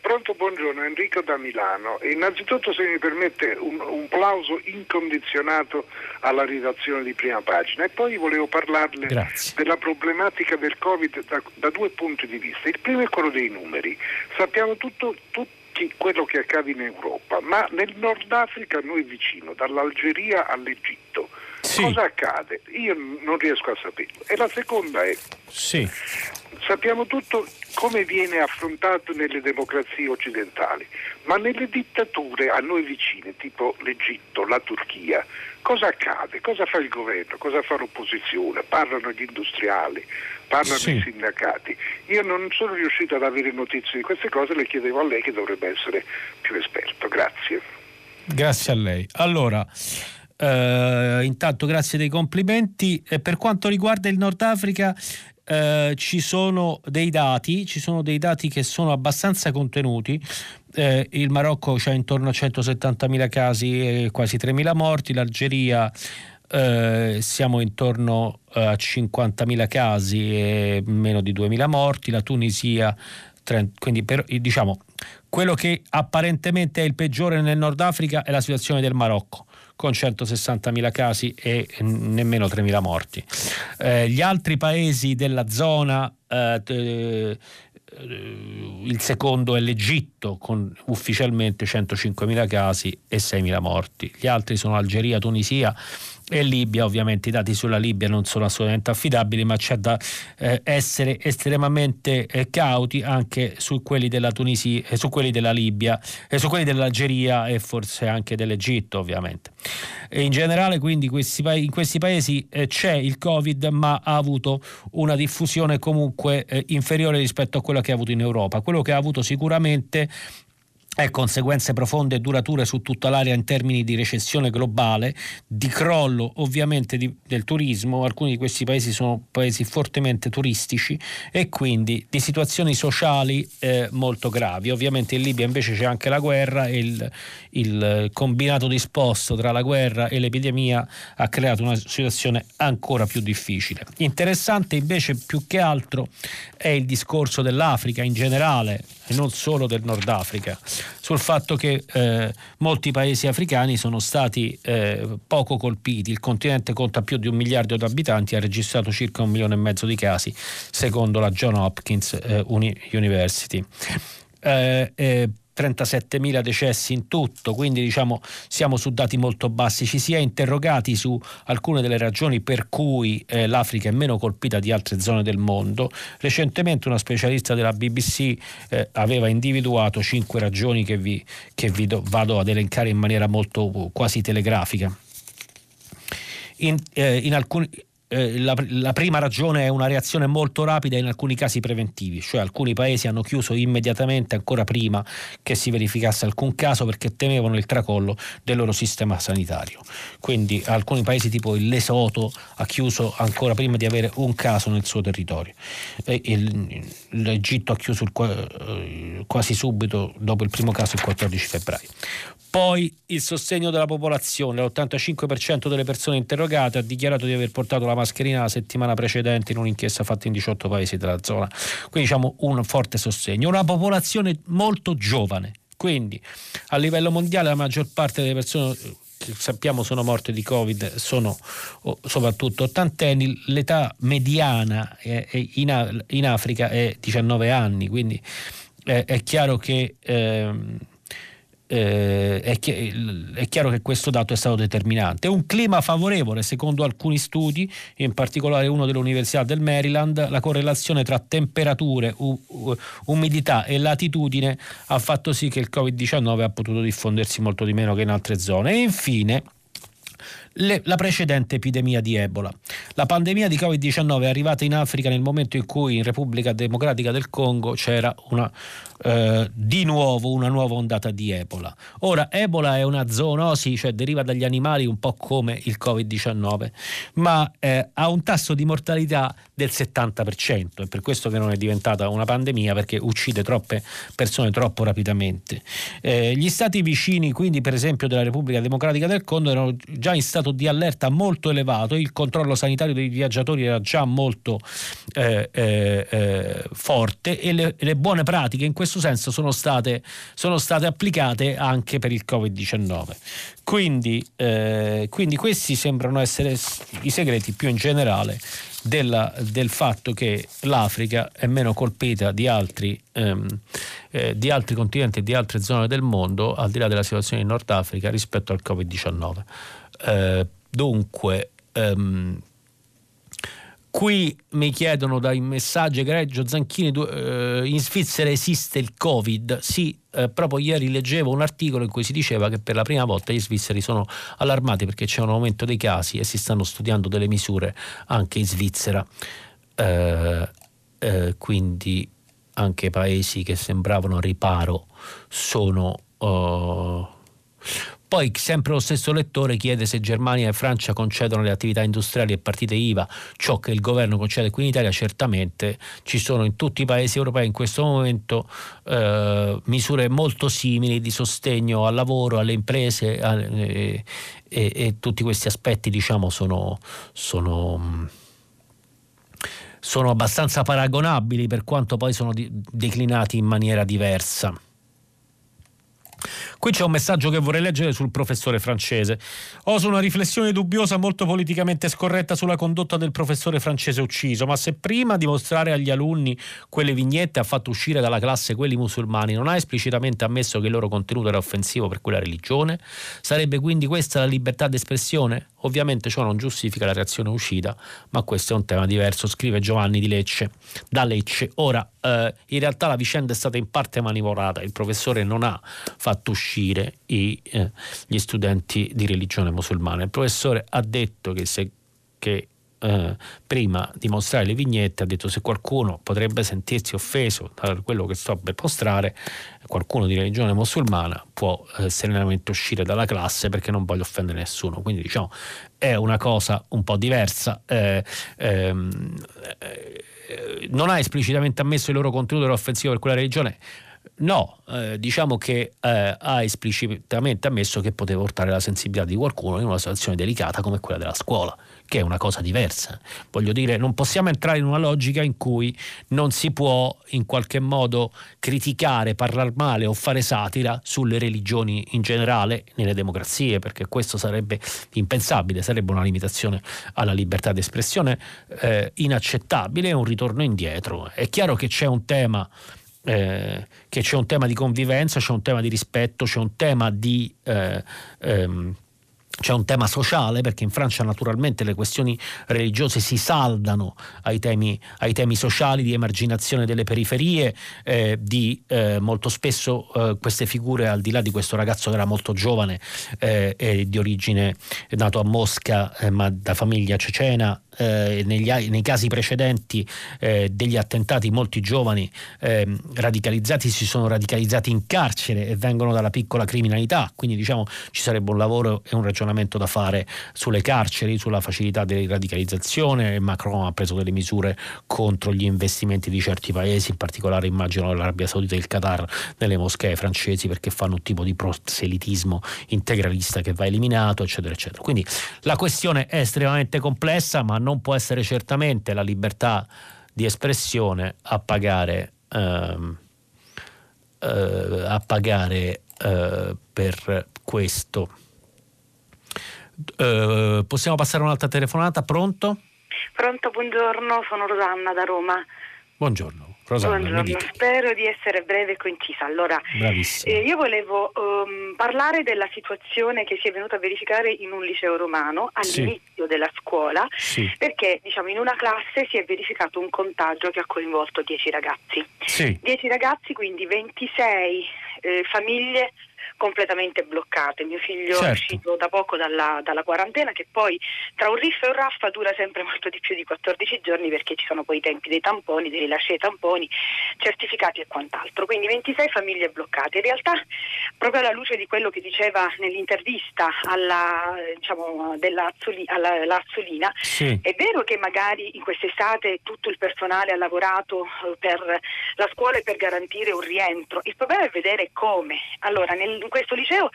Pronto, buongiorno, Enrico da Milano. Innanzitutto se mi permette un, un plauso incondizionato alla redazione di prima pagina e poi volevo parlarle Grazie. della problematica del Covid da, da, due punti di vista. Il primo è quello dei numeri. Sappiamo tutto, tutti quello che accade in Europa, ma nel Nord Africa noi vicino, dall'Algeria all'Egitto, sì. cosa accade? Io non riesco a saperlo. E la seconda è... Sì. Sappiamo tutto come viene affrontato nelle democrazie occidentali, ma nelle dittature a noi vicine, tipo l'Egitto, la Turchia, cosa accade? Cosa fa il governo? Cosa fa l'opposizione? Parlano gli industriali, parlano sì. i sindacati. Io non sono riuscito ad avere notizie di queste cose, le chiedevo a lei che dovrebbe essere più esperto. Grazie. Grazie a lei. Allora, Uh, intanto grazie dei complimenti. E per quanto riguarda il Nord Africa, uh, ci sono dei dati, ci sono dei dati che sono abbastanza contenuti. Uh, il Marocco ha intorno a 170.000 casi e quasi 3.000 morti, l'Algeria siamo intorno a 50.000 casi e meno di 2.000 morti, la Tunisia, quindi per, diciamo quello che apparentemente è il peggiore nel Nord Africa è la situazione del Marocco con 160.000 casi e nemmeno 3.000 morti. Eh, gli altri paesi della zona, eh, eh, il secondo è l'Egitto con ufficialmente 105.000 casi e 6.000 morti. Gli altri sono Algeria, Tunisia e Libia, ovviamente i dati sulla Libia non sono assolutamente affidabili, ma c'è da eh, essere estremamente eh, cauti anche su quelli della Tunisia, eh, su quelli della Libia, e su quelli dell'Algeria e forse anche dell'Egitto, ovviamente. E in generale, quindi, questi pa- in questi paesi eh, c'è il Covid, ma ha avuto una diffusione comunque eh, inferiore rispetto a quella che ha avuto in Europa. Quello che ha avuto sicuramente e conseguenze profonde e durature su tutta l'area in termini di recessione globale, di crollo ovviamente di, del turismo, alcuni di questi paesi sono paesi fortemente turistici e quindi di situazioni sociali eh, molto gravi. Ovviamente in Libia invece c'è anche la guerra e il, il combinato disposto tra la guerra e l'epidemia ha creato una situazione ancora più difficile. Interessante invece più che altro è il discorso dell'Africa in generale e non solo del Nord Africa, sul fatto che eh, molti paesi africani sono stati eh, poco colpiti. Il continente conta più di un miliardo di abitanti e ha registrato circa un milione e mezzo di casi, secondo la John Hopkins eh, University. Eh, eh, 37.000 decessi in tutto, quindi diciamo siamo su dati molto bassi. Ci si è interrogati su alcune delle ragioni per cui eh, l'Africa è meno colpita di altre zone del mondo. Recentemente una specialista della BBC eh, aveva individuato cinque ragioni che vi, che vi do, vado ad elencare in maniera molto quasi telegrafica. In, eh, in alcuni eh, la, la, prima ragione è una reazione molto rapida in alcuni casi preventivi, cioè alcuni paesi hanno chiuso immediatamente ancora prima che si verificasse alcun caso perché temevano il tracollo del loro sistema sanitario. Quindi alcuni paesi tipo il Lesoto ha chiuso ancora prima di avere un caso nel suo territorio. E il, L'Egitto ha chiuso il, eh, quasi subito dopo il primo caso il 14 febbraio. Poi il sostegno della popolazione, l'85% delle persone interrogate ha dichiarato di aver portato la mascherina la settimana precedente in un'inchiesta fatta in 18 paesi della zona. Quindi diciamo un forte sostegno. Una popolazione molto giovane, quindi a livello mondiale la maggior parte delle persone che sappiamo sono morte di Covid sono soprattutto ottantenni, l'età mediana in, Africa è 19 anni, quindi è, chiaro che... Eh, è, chi- è, chiaro che questo dato è stato determinante. Un clima favorevole, secondo alcuni studi, in particolare uno dell'Università del Maryland, la correlazione tra temperature, u- umidità e latitudine ha fatto sì che il Covid-19 ha potuto diffondersi molto di meno che in altre zone. E infine le, la precedente epidemia di Ebola. La pandemia di Covid-19 è arrivata in Africa nel momento in cui in Repubblica Democratica del Congo c'era una, eh, di nuovo una nuova ondata di Ebola. Ora, Ebola è una zoonosi, cioè deriva dagli animali un po' come il Covid-19, ma eh, ha un tasso di mortalità del 70%, è per questo che non è diventata una pandemia, perché uccide troppe persone troppo rapidamente. Eh, gli stati vicini, quindi per esempio della Repubblica Democratica del Congo, erano già in stato di allerta molto elevato, il controllo sanitario dei viaggiatori era già molto eh, eh, forte e le, le, buone pratiche in questo senso sono state, sono state applicate anche per il Covid-19. Quindi, eh, quindi questi sembrano essere i segreti più in generale della, del fatto che l'Africa è meno colpita di altri, ehm, eh, di altri continenti e di altre zone del mondo, al di là della situazione in Nord Africa, rispetto al Covid-19. Eh, dunque, ehm, qui mi chiedono dai messaggi egregio Zanchini eh, in Svizzera esiste il Covid. Sì eh, proprio ieri leggevo un articolo in cui si diceva che per la prima volta gli svizzeri sono allarmati perché c'è un aumento dei casi e si stanno studiando delle misure anche in Svizzera. Eh, eh quindi anche paesi che sembravano riparo sono uh, poi sempre lo stesso lettore chiede se Germania e Francia concedono le attività industriali e partite IVA, ciò che il governo concede qui in Italia, certamente ci sono in tutti i paesi europei in questo momento eh, misure molto simili di sostegno al lavoro, alle imprese a, e, e, e, tutti questi aspetti diciamo sono, sono sono abbastanza paragonabili per quanto poi sono di, declinati in maniera diversa. Qui c'è un messaggio che vorrei leggere sul professore francese. Oso una riflessione dubbiosa molto politicamente scorretta sulla condotta del professore francese ucciso, ma se prima di mostrare agli alunni quelle vignette ha fatto uscire dalla classe quelli musulmani, non ha esplicitamente ammesso che il loro contenuto era offensivo per quella religione, sarebbe quindi questa la libertà d'espressione? Ovviamente ciò non giustifica la reazione uscita, ma questo è un tema diverso, scrive Giovanni di Lecce, da Lecce. Ora, eh, in realtà la vicenda è stata in parte manivolata, il professore non ha fatto uscire i, eh, gli studenti di religione musulmana. Il professore ha detto che, se, che eh, prima di mostrare le vignette ha detto se qualcuno potrebbe sentirsi offeso da quello che sto per mostrare, qualcuno di religione musulmana può eh, serenamente uscire dalla classe perché non voglio offendere nessuno. Quindi diciamo è una cosa un po' diversa. Eh, ehm, eh non ha esplicitamente ammesso il loro contenuto era offensivo per quella religione No, eh, diciamo che eh, ha esplicitamente ammesso che poteva portare la sensibilità di qualcuno in una situazione delicata come quella della scuola, che è una cosa diversa. Voglio dire, non possiamo entrare in una logica in cui non si può in qualche modo criticare, parlare male o fare satira sulle religioni in generale nelle democrazie, perché questo sarebbe impensabile, sarebbe una limitazione alla libertà di espressione eh, inaccettabile un ritorno indietro. È chiaro che c'è un tema eh, che c'è un tema di convivenza, c'è un tema di rispetto, c'è un tema di eh, ehm, c'è un tema sociale perché in Francia naturalmente le questioni religiose si saldano ai temi, ai temi sociali di emarginazione delle periferie, eh, di eh, molto spesso eh, queste figure al di là di questo ragazzo che era molto giovane e eh, di origine nato a Mosca eh, ma da famiglia cecena eh, negli, nei casi precedenti eh, degli attentati molti giovani eh, radicalizzati si sono radicalizzati in carcere e vengono dalla piccola criminalità, quindi diciamo ci sarebbe un lavoro e un ragionamento da fare sulle carceri, sulla facilità di radicalizzazione. Macron ha preso delle misure contro gli investimenti di certi paesi, in particolare immagino l'Arabia Saudita e il Qatar nelle moschee francesi perché fanno un tipo di proselitismo integralista che va eliminato, eccetera, eccetera. Quindi la questione è estremamente complessa, ma non può essere certamente la libertà di espressione a pagare, ehm, eh, a pagare eh, per questo. Eh, possiamo passare un'altra telefonata? Pronto? Pronto, buongiorno, sono Rosanna da Roma. Buongiorno. Rosanna, Buongiorno, spero di essere breve e concisa. Allora, eh, io volevo um, parlare della situazione che si è venuta a verificare in un liceo romano all'inizio sì. della scuola, sì. perché diciamo, in una classe si è verificato un contagio che ha coinvolto 10 ragazzi. 10 sì. ragazzi, quindi 26 eh, famiglie completamente bloccate. Mio figlio certo. è uscito da poco dalla, dalla, quarantena che poi tra un riff e un raffa dura sempre molto di più di 14 giorni perché ci sono poi i tempi dei tamponi, dei rilasci dei tamponi, certificati e quant'altro. Quindi 26 famiglie bloccate. In realtà proprio alla luce di quello che diceva nell'intervista alla, diciamo, della Azzolina, sì. è vero che magari in quest'estate tutto il personale ha lavorato eh, per la scuola e per garantire un rientro. Il problema è vedere come. Allora, nel, in questo liceo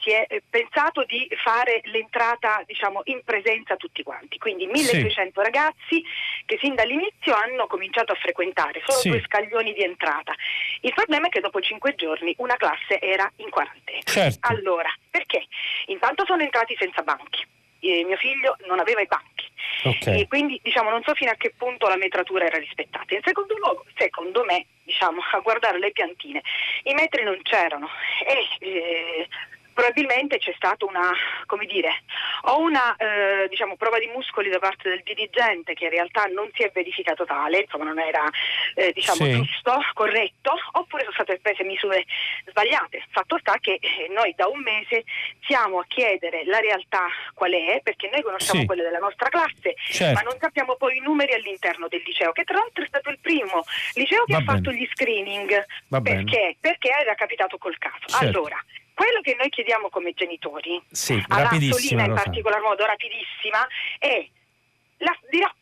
si è eh, pensato di fare l'entrata diciamo, in presenza tutti quanti, quindi 1300 sì. ragazzi che sin dall'inizio hanno cominciato a frequentare, solo sì. due scaglioni di entrata. Il problema è che dopo cinque giorni una classe era in quarantena. Certo. Allora, perché? Intanto sono entrati senza banchi. Eh, mio figlio non aveva i banchi. Okay. E quindi diciamo, non so fino a che punto la metratura era rispettata. In secondo luogo, secondo me, diciamo, a guardare le piantine, i metri non c'erano e eh, probabilmente c'è stata una, come dire, o una eh, diciamo, prova di muscoli da parte del dirigente che in realtà non si è verificato tale, insomma non era eh, diciamo, sì. giusto, corretto, oppure sono state prese misure sbagliate. Fatto sta che eh, noi da un mese siamo a chiedere la realtà qual è, perché noi conosciamo sì. quelle della nostra classe, certo. ma non sappiamo poi i numeri all'interno del liceo, che tra l'altro è stato il primo liceo che Va ha bene. fatto gli screening. Perché? Perché era capitato col caso. Certo. Allora, quello che noi chiediamo come genitori, sì, alla Solina in particolar modo, rapidissima, è la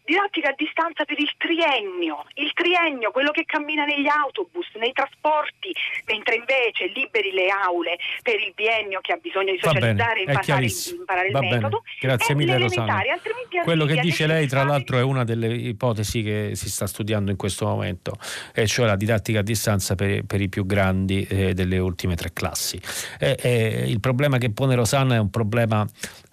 didattica a distanza per il triennio, il triennio, quello che cammina negli autobus, nei trasporti, mentre invece liberi le aule per il biennio che ha bisogno di socializzare e imparare, imparare il Va metodo. Bene. Grazie mille Rosanna. Quello che dice lei tra l'altro è una delle ipotesi che si sta studiando in questo momento, e cioè la didattica a distanza per, per i più grandi eh, delle ultime tre classi. Eh, eh, il problema che pone Rosanna è un problema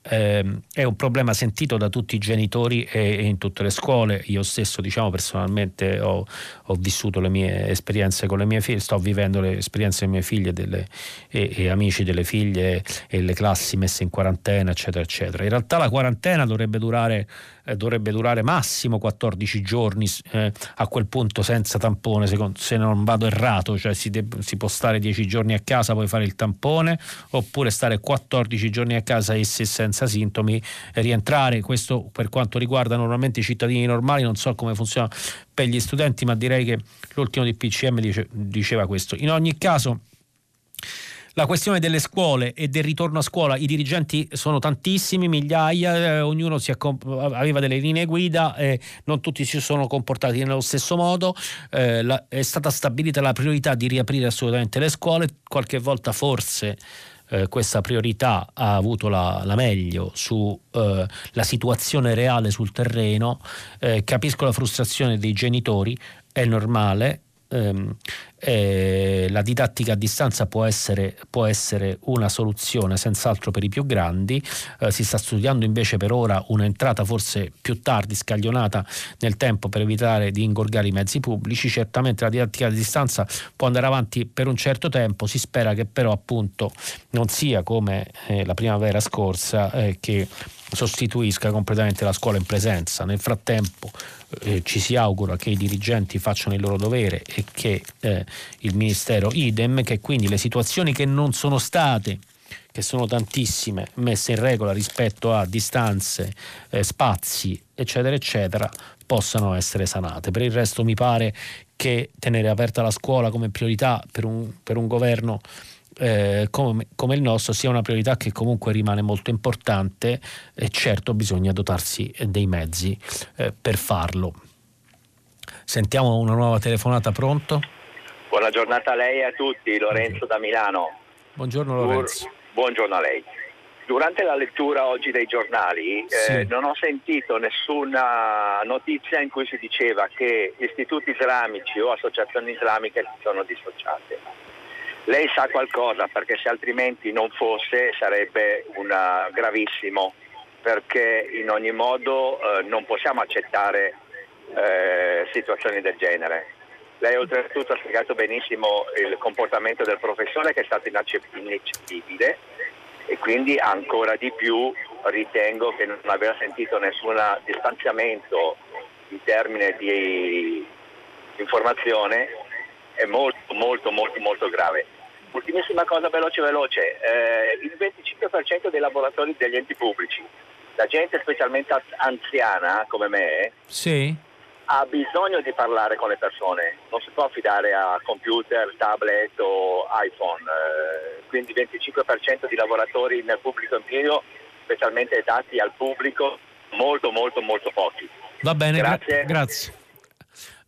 eh, è un problema sentito da tutti i genitori e, e in tutte le scuole. Io stesso, diciamo, personalmente ho, ho, vissuto le mie esperienze con le mie figlie, sto vivendo le esperienze delle mie figlie delle, e, e, amici delle figlie e le classi messe in quarantena, eccetera, eccetera. In realtà la quarantena dovrebbe durare eh, dovrebbe durare massimo 14 giorni eh, a quel punto senza tampone, se, se non vado errato, cioè si, de- si, può stare 10 giorni a casa poi fare il tampone oppure stare 14 giorni a casa e se senza sintomi rientrare, questo per quanto riguarda normalmente i cittadini normali, non so come funziona per gli studenti, ma direi che l'ultimo di PCM dice, diceva questo. In ogni caso la questione delle scuole e del ritorno a scuola, i dirigenti sono tantissimi, migliaia, eh, ognuno accomp- aveva delle linee guida e non tutti si sono comportati nello stesso modo. Eh, la, è stata stabilita la priorità di riaprire assolutamente le scuole, qualche volta forse eh, questa priorità ha avuto la, la meglio sulla eh, situazione reale sul terreno. Eh, capisco la frustrazione dei genitori, è normale, ehm, eh, la didattica a distanza può essere, può essere, una soluzione senz'altro per i più grandi, eh, si sta studiando invece per ora un'entrata forse più tardi, scaglionata nel tempo per evitare di ingorgare i mezzi pubblici, certamente la didattica a distanza può andare avanti per un certo tempo, si spera che però appunto non sia come eh, la primavera scorsa eh, che sostituisca completamente la scuola in presenza. Nel frattempo eh, ci si augura che i dirigenti facciano il loro dovere e che eh, il Ministero idem, che quindi le situazioni che non sono state che sono tantissime, messe in regola rispetto a distanze, eh, spazi, eccetera, eccetera, possano essere sanate. Per il resto mi pare che tenere aperta la scuola come priorità per un, per un governo eh, come, come, il nostro sia una priorità che comunque rimane molto importante e certo bisogna dotarsi dei mezzi eh, per farlo. Sentiamo una nuova telefonata, pronto? Buona giornata a lei e a tutti, Lorenzo da Milano. Buongiorno Lorenzo. buongiorno a lei. Durante la lettura oggi dei giornali eh, sì. non ho sentito nessuna notizia in cui si diceva che istituti islamici o associazioni islamiche si sono dissociate lei sa qualcosa perché se altrimenti non fosse sarebbe una, gravissimo perché in ogni modo eh, non possiamo accettare eh, situazioni del genere. Lei oltretutto ha spiegato benissimo il comportamento del professore che è stato inaccettabile e quindi ancora di più ritengo che non aver sentito nessun distanziamento in termini di informazione è molto molto molto molto grave. Ultimissima cosa veloce veloce, eh, il 25% dei laboratori degli enti pubblici, la gente specialmente anziana come me, sì. ha bisogno di parlare con le persone, non si può affidare a computer, tablet o iPhone, eh, quindi 25% di lavoratori nel pubblico impiego, specialmente dati al pubblico, molto molto molto pochi. Va bene, grazie. grazie.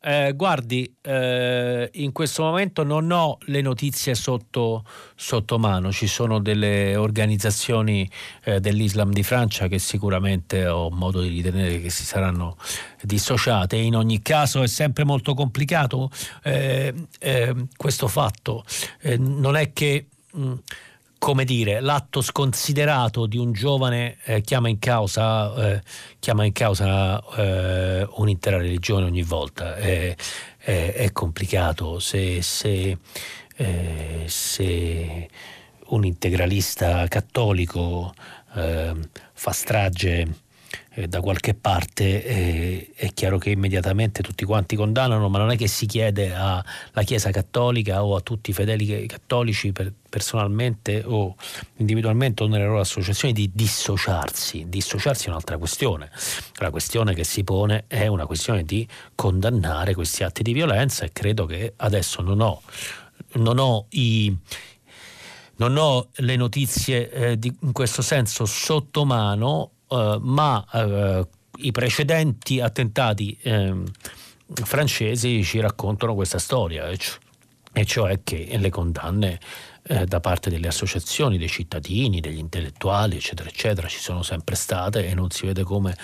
Eh, guardi, eh, in questo momento non ho le notizie sotto, sotto mano, ci sono delle organizzazioni eh, dell'Islam di Francia che sicuramente ho modo di ritenere che si saranno dissociate. In ogni caso è sempre molto complicato eh, eh, questo fatto. Eh, non è che... Mh, come dire, l'atto sconsiderato di un giovane eh, chiama in causa, eh, chiama in causa eh, un'intera religione ogni volta. È, è, complicato se, se, eh, se, un integralista cattolico eh, fa strage eh, da qualche parte eh, è chiaro che immediatamente tutti quanti condannano, ma non è che si chiede alla Chiesa cattolica o a tutti i fedeli cattolici per, personalmente o individualmente o nelle loro associazioni di dissociarsi. Dissociarsi è un'altra questione. La questione che si pone è una questione di condannare questi atti di violenza e credo che adesso non ho, non ho i non ho le notizie eh, di, in questo senso sotto mano, eh, ma eh, i precedenti attentati ehm, francesi ci raccontano questa storia, e cioè che le condanne eh, da parte delle associazioni, dei cittadini, degli intellettuali, eccetera, eccetera, ci sono sempre state e non si vede come,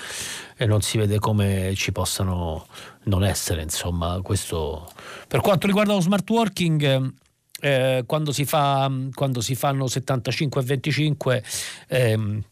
si vede come ci possano non essere. Insomma, questo. Per quanto riguarda lo smart working, eh, quando, si fa, quando si fanno 75 e 25 ehm,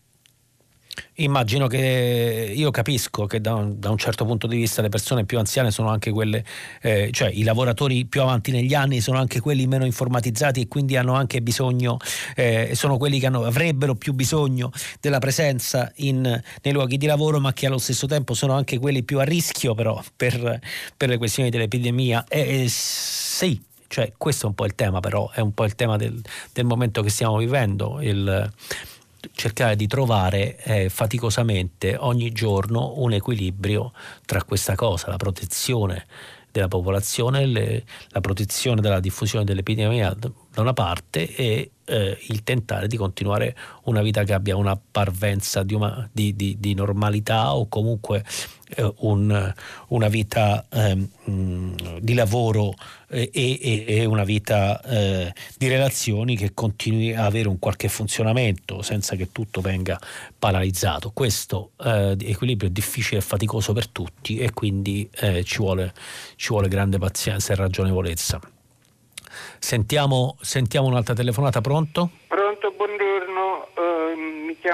Immagino che io capisco che da un, da un, certo punto di vista le persone più anziane sono anche quelle, eh, cioè i lavoratori più avanti negli anni sono anche quelli meno informatizzati e quindi hanno anche bisogno, eh, sono quelli che hanno, avrebbero più bisogno della presenza in, nei luoghi di lavoro, ma che allo stesso tempo sono anche quelli più a rischio però per, per le questioni dell'epidemia. Eh, sì, cioè, questo è un po' il tema, però, è un po' il tema del, del momento che stiamo vivendo. Il, cercare di trovare eh, faticosamente ogni giorno un equilibrio tra questa cosa, la protezione della popolazione, le, la protezione dalla diffusione dell'epidemia da una parte e eh, il tentare di continuare una vita che abbia una parvenza di, uma, di, di, di normalità o comunque un, una vita eh, di lavoro e, e, e, una vita eh, di relazioni che continui a avere un qualche funzionamento senza che tutto venga paralizzato. Questo eh, equilibrio è difficile e faticoso per tutti e quindi eh, ci vuole, ci vuole grande pazienza e ragionevolezza. Sentiamo, sentiamo un'altra telefonata, pronto? Pronto,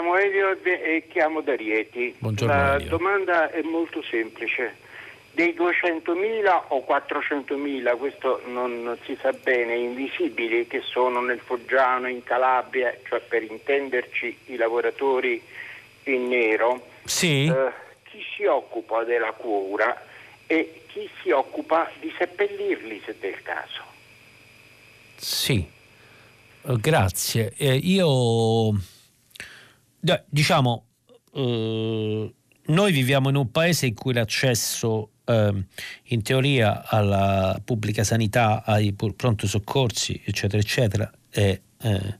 chiamo Elio e chiamo da Rieti. Buongiorno, La Elio. domanda è molto semplice. Dei 200.000 o 400.000, questo non, non, si sa bene, invisibili che sono nel Foggiano, in Calabria, cioè per intenderci i lavoratori in nero, sì. uh, chi si occupa della cura e chi si occupa di seppellirli se del caso? Sì, eh, grazie. Eh, io, diciamo, eh, noi viviamo in un paese in cui l'accesso eh, in teoria alla pubblica sanità, ai pronto soccorsi, eccetera, eccetera, è eh,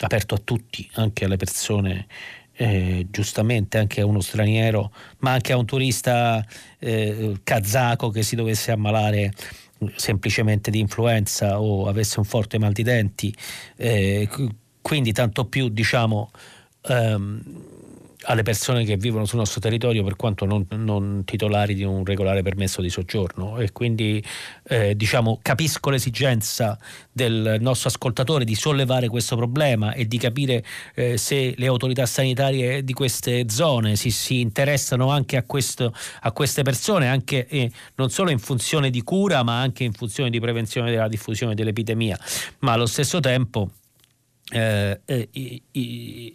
aperto a tutti, anche alle persone eh, giustamente anche a uno straniero, ma anche a un turista eh, kazako che si dovesse ammalare semplicemente di influenza o avesse un forte mal di denti, eh, quindi tanto più diciamo ehm, alle persone che vivono sul nostro territorio per quanto non, non titolari di un regolare permesso di soggiorno. E quindi eh, diciamo capisco l'esigenza del nostro ascoltatore di sollevare questo problema e di capire eh, se le autorità sanitarie di queste zone si, si interessano anche a, questo, a, queste persone anche eh, non solo in funzione di cura ma anche in funzione di prevenzione della diffusione dell'epidemia. Ma allo stesso tempo eh, e,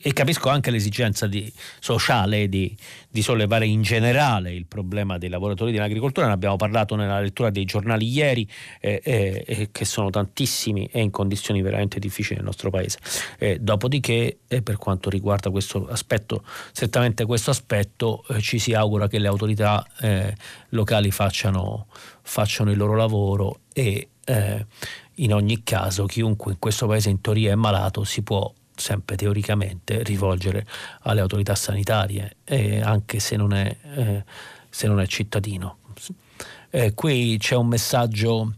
e, capisco anche l'esigenza di, sociale di, di, sollevare in generale il problema dei lavoratori dell'agricoltura. Ne abbiamo parlato nella lettura dei giornali ieri, eh, eh, che sono tantissimi e in condizioni veramente difficili nel nostro paese. dopodiché, per quanto riguarda questo aspetto, strettamente questo aspetto, eh, ci si augura che le autorità eh, locali facciano, facciano, il loro lavoro e eh, in ogni caso chiunque in questo paese in teoria è malato si può sempre teoricamente rivolgere alle autorità sanitarie, eh, anche se non è, eh, se non è cittadino. Eh, qui c'è un messaggio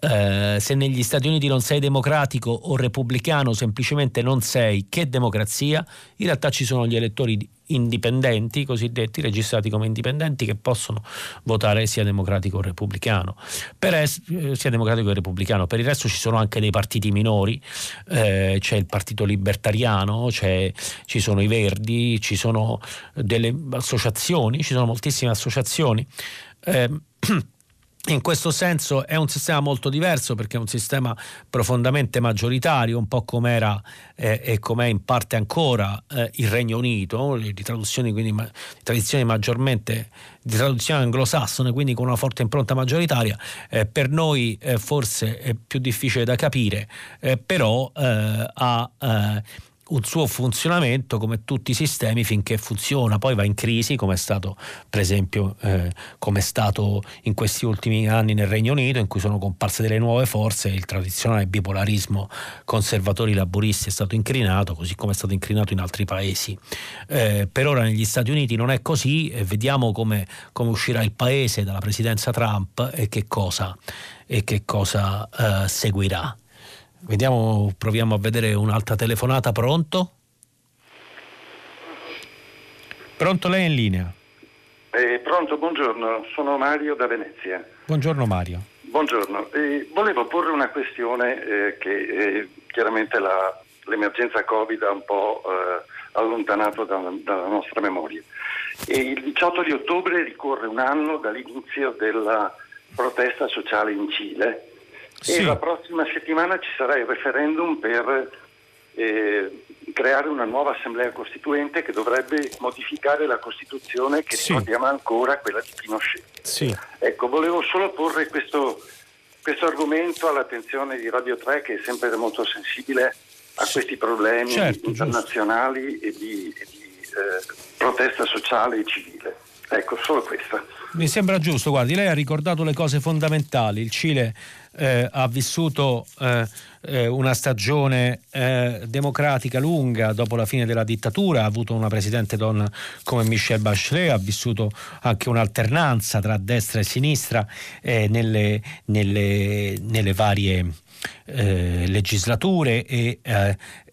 eh, se negli Stati Uniti non sei democratico o repubblicano, semplicemente non sei, che democrazia? In realtà ci sono gli elettori indipendenti, cosiddetti registrati come indipendenti, che possono votare sia democratico che repubblicano. Per es- eh, sia democratico che repubblicano. Per il resto ci sono anche dei partiti minori, eh, c'è il partito libertariano, ci sono i verdi, ci sono delle associazioni, ci sono moltissime associazioni. Eh, In questo senso è un sistema molto diverso perché è un sistema profondamente maggioritario, un po' come era eh, e com'è in parte ancora eh, il Regno Unito, di traduzioni quindi ma, di tradizioni maggiormente di traduzione anglosassone, quindi con una forte impronta maggioritaria. Eh, per noi eh, forse è più difficile da capire, eh, però eh, ha un suo funzionamento come tutti i sistemi finché funziona, poi va in crisi come è stato per esempio eh, come è stato in questi ultimi anni nel Regno Unito in cui sono comparse delle nuove forze, il tradizionale bipolarismo conservatori laburisti è stato incrinato così come è stato incrinato in altri paesi. Eh, per ora negli Stati Uniti non è così e vediamo come, come uscirà il paese dalla presidenza Trump e che cosa, e che cosa eh, seguirà. Vediamo, proviamo a vedere un'altra telefonata. Pronto? Pronto, lei è in linea? Eh, pronto, buongiorno, sono Mario da Venezia. Buongiorno Mario. Buongiorno, eh, volevo porre una questione eh, che eh, chiaramente la, l'emergenza Covid ha un po' eh, allontanato da, dalla nostra memoria. il 18 di ottobre ricorre un anno dall'inizio della protesta sociale in Cile sì. e la prossima settimana ci sarà il referendum per eh, creare una nuova assemblea costituente che dovrebbe modificare la Costituzione che sì. ricordiamo ancora quella di Pinochet. Sì. Ecco, volevo solo porre questo, questo, argomento all'attenzione di Radio 3 che è sempre molto sensibile a questi problemi certo, internazionali giusto. e di, e di eh, protesta sociale e civile. Ecco, solo questa. Mi sembra giusto, guardi, lei ha ricordato le cose fondamentali. Il Cile eh, ha vissuto eh, eh, una stagione eh, democratica lunga dopo la fine della dittatura, ha avuto una presidente donna come Michelle Bachelet, ha vissuto anche un'alternanza tra destra e sinistra eh, nelle, nelle, nelle, varie legislature e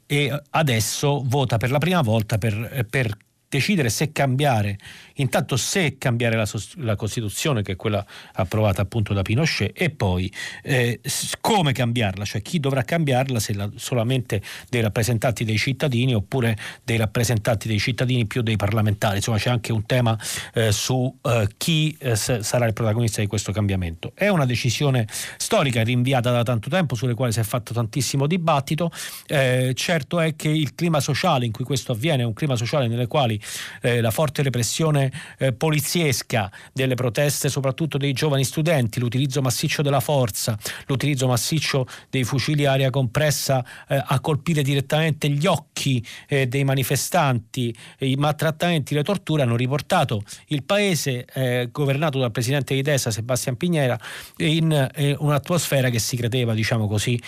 e adesso vota per la prima volta per, per decidere se cambiare, intanto se cambiare la, la, Costituzione, che è quella approvata appunto da Pinochet, e poi eh, come cambiarla, cioè chi dovrà cambiarla, se la, solamente dei rappresentanti dei cittadini oppure dei rappresentanti dei cittadini più dei parlamentari. Insomma c'è anche un tema eh, su eh, chi eh, sarà il protagonista di questo cambiamento. È una decisione storica rinviata da tanto tempo, sulle quali si è fatto tantissimo dibattito. Eh, certo è che il clima sociale in cui questo avviene è un clima sociale nelle quali eh, la forte repressione eh, poliziesca delle proteste, soprattutto dei giovani studenti, l'utilizzo massiccio della forza, l'utilizzo massiccio dei fucili aria compressa eh, a colpire direttamente gli occhi eh, dei manifestanti, i maltrattamenti, le torture hanno riportato il paese eh, governato dal presidente di destra Sebastian Pignera in eh, un'atmosfera che si credeva, diciamo così,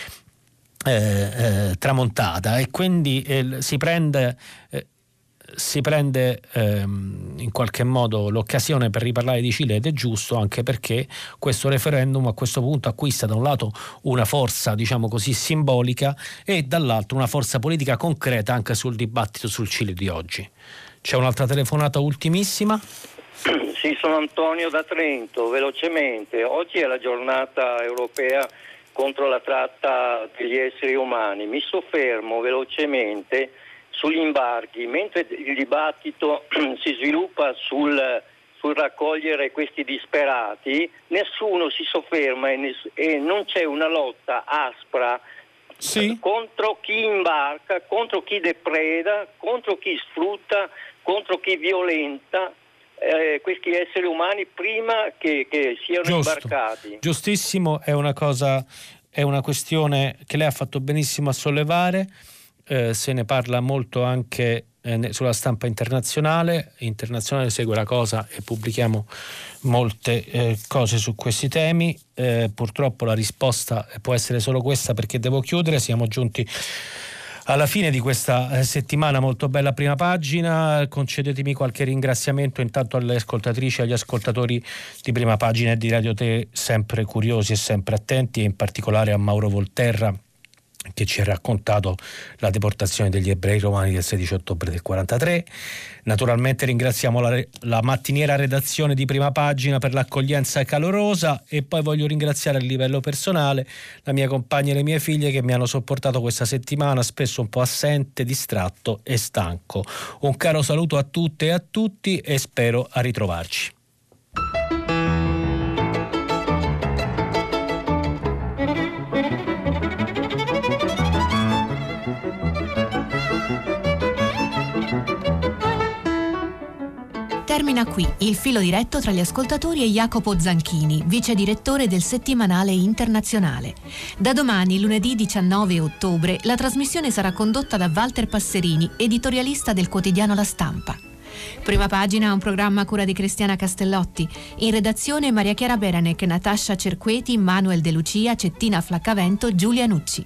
eh, eh, tramontata. E quindi eh, si prende si prende ehm, in qualche modo l'occasione per riparlare di Cile ed è giusto anche perché questo referendum a questo punto acquista da un lato una forza diciamo così simbolica e dall'altro una forza politica concreta anche sul dibattito sul Cile di oggi. C'è un'altra telefonata ultimissima? Sì, sono Antonio da Trento, velocemente. Oggi è la giornata europea contro la tratta degli esseri umani. Mi soffermo velocemente sugli imbarchi, mentre il dibattito si sviluppa sul, sul raccogliere questi disperati, nessuno si sofferma e, ness- e non c'è una lotta aspra sì. contro chi imbarca, contro chi depreda, contro chi sfrutta, contro chi violenta. Eh, questi esseri umani prima che, che siano Giusto. imbarcati. Giustissimo, è una cosa, è una questione che lei ha fatto benissimo a sollevare eh, se ne parla molto anche eh, sulla stampa internazionale, internazionale segue la cosa e pubblichiamo molte eh, cose su questi temi. Eh, purtroppo la risposta può essere solo questa perché devo chiudere, siamo giunti alla fine di questa eh, settimana molto bella prima pagina. Concedetemi qualche ringraziamento intanto alle ascoltatrici e agli ascoltatori di prima pagina e di Radio Te, sempre curiosi e sempre attenti, e in particolare a Mauro Volterra che ci ha raccontato la deportazione degli ebrei romani del 16 ottobre del 43. Naturalmente ringraziamo la, la, mattiniera redazione di prima pagina per l'accoglienza calorosa e poi voglio ringraziare a livello personale la mia compagna e le mie figlie che mi hanno sopportato questa settimana, spesso un po' assente, distratto e stanco. Un caro saluto a tutte e a tutti e spero a ritrovarci. Termina qui il filo diretto tra gli ascoltatori e Jacopo Zanchini, vice direttore del settimanale internazionale. Da domani, lunedì 19 ottobre, la trasmissione sarà condotta da Walter Passerini, editorialista del quotidiano La Stampa. Prima pagina un programma a cura di Cristiana Castellotti. In redazione Maria Chiara Beranec, Natascia Cerqueti, Manuel De Lucia, Cettina Flaccavento, Giulia Nucci.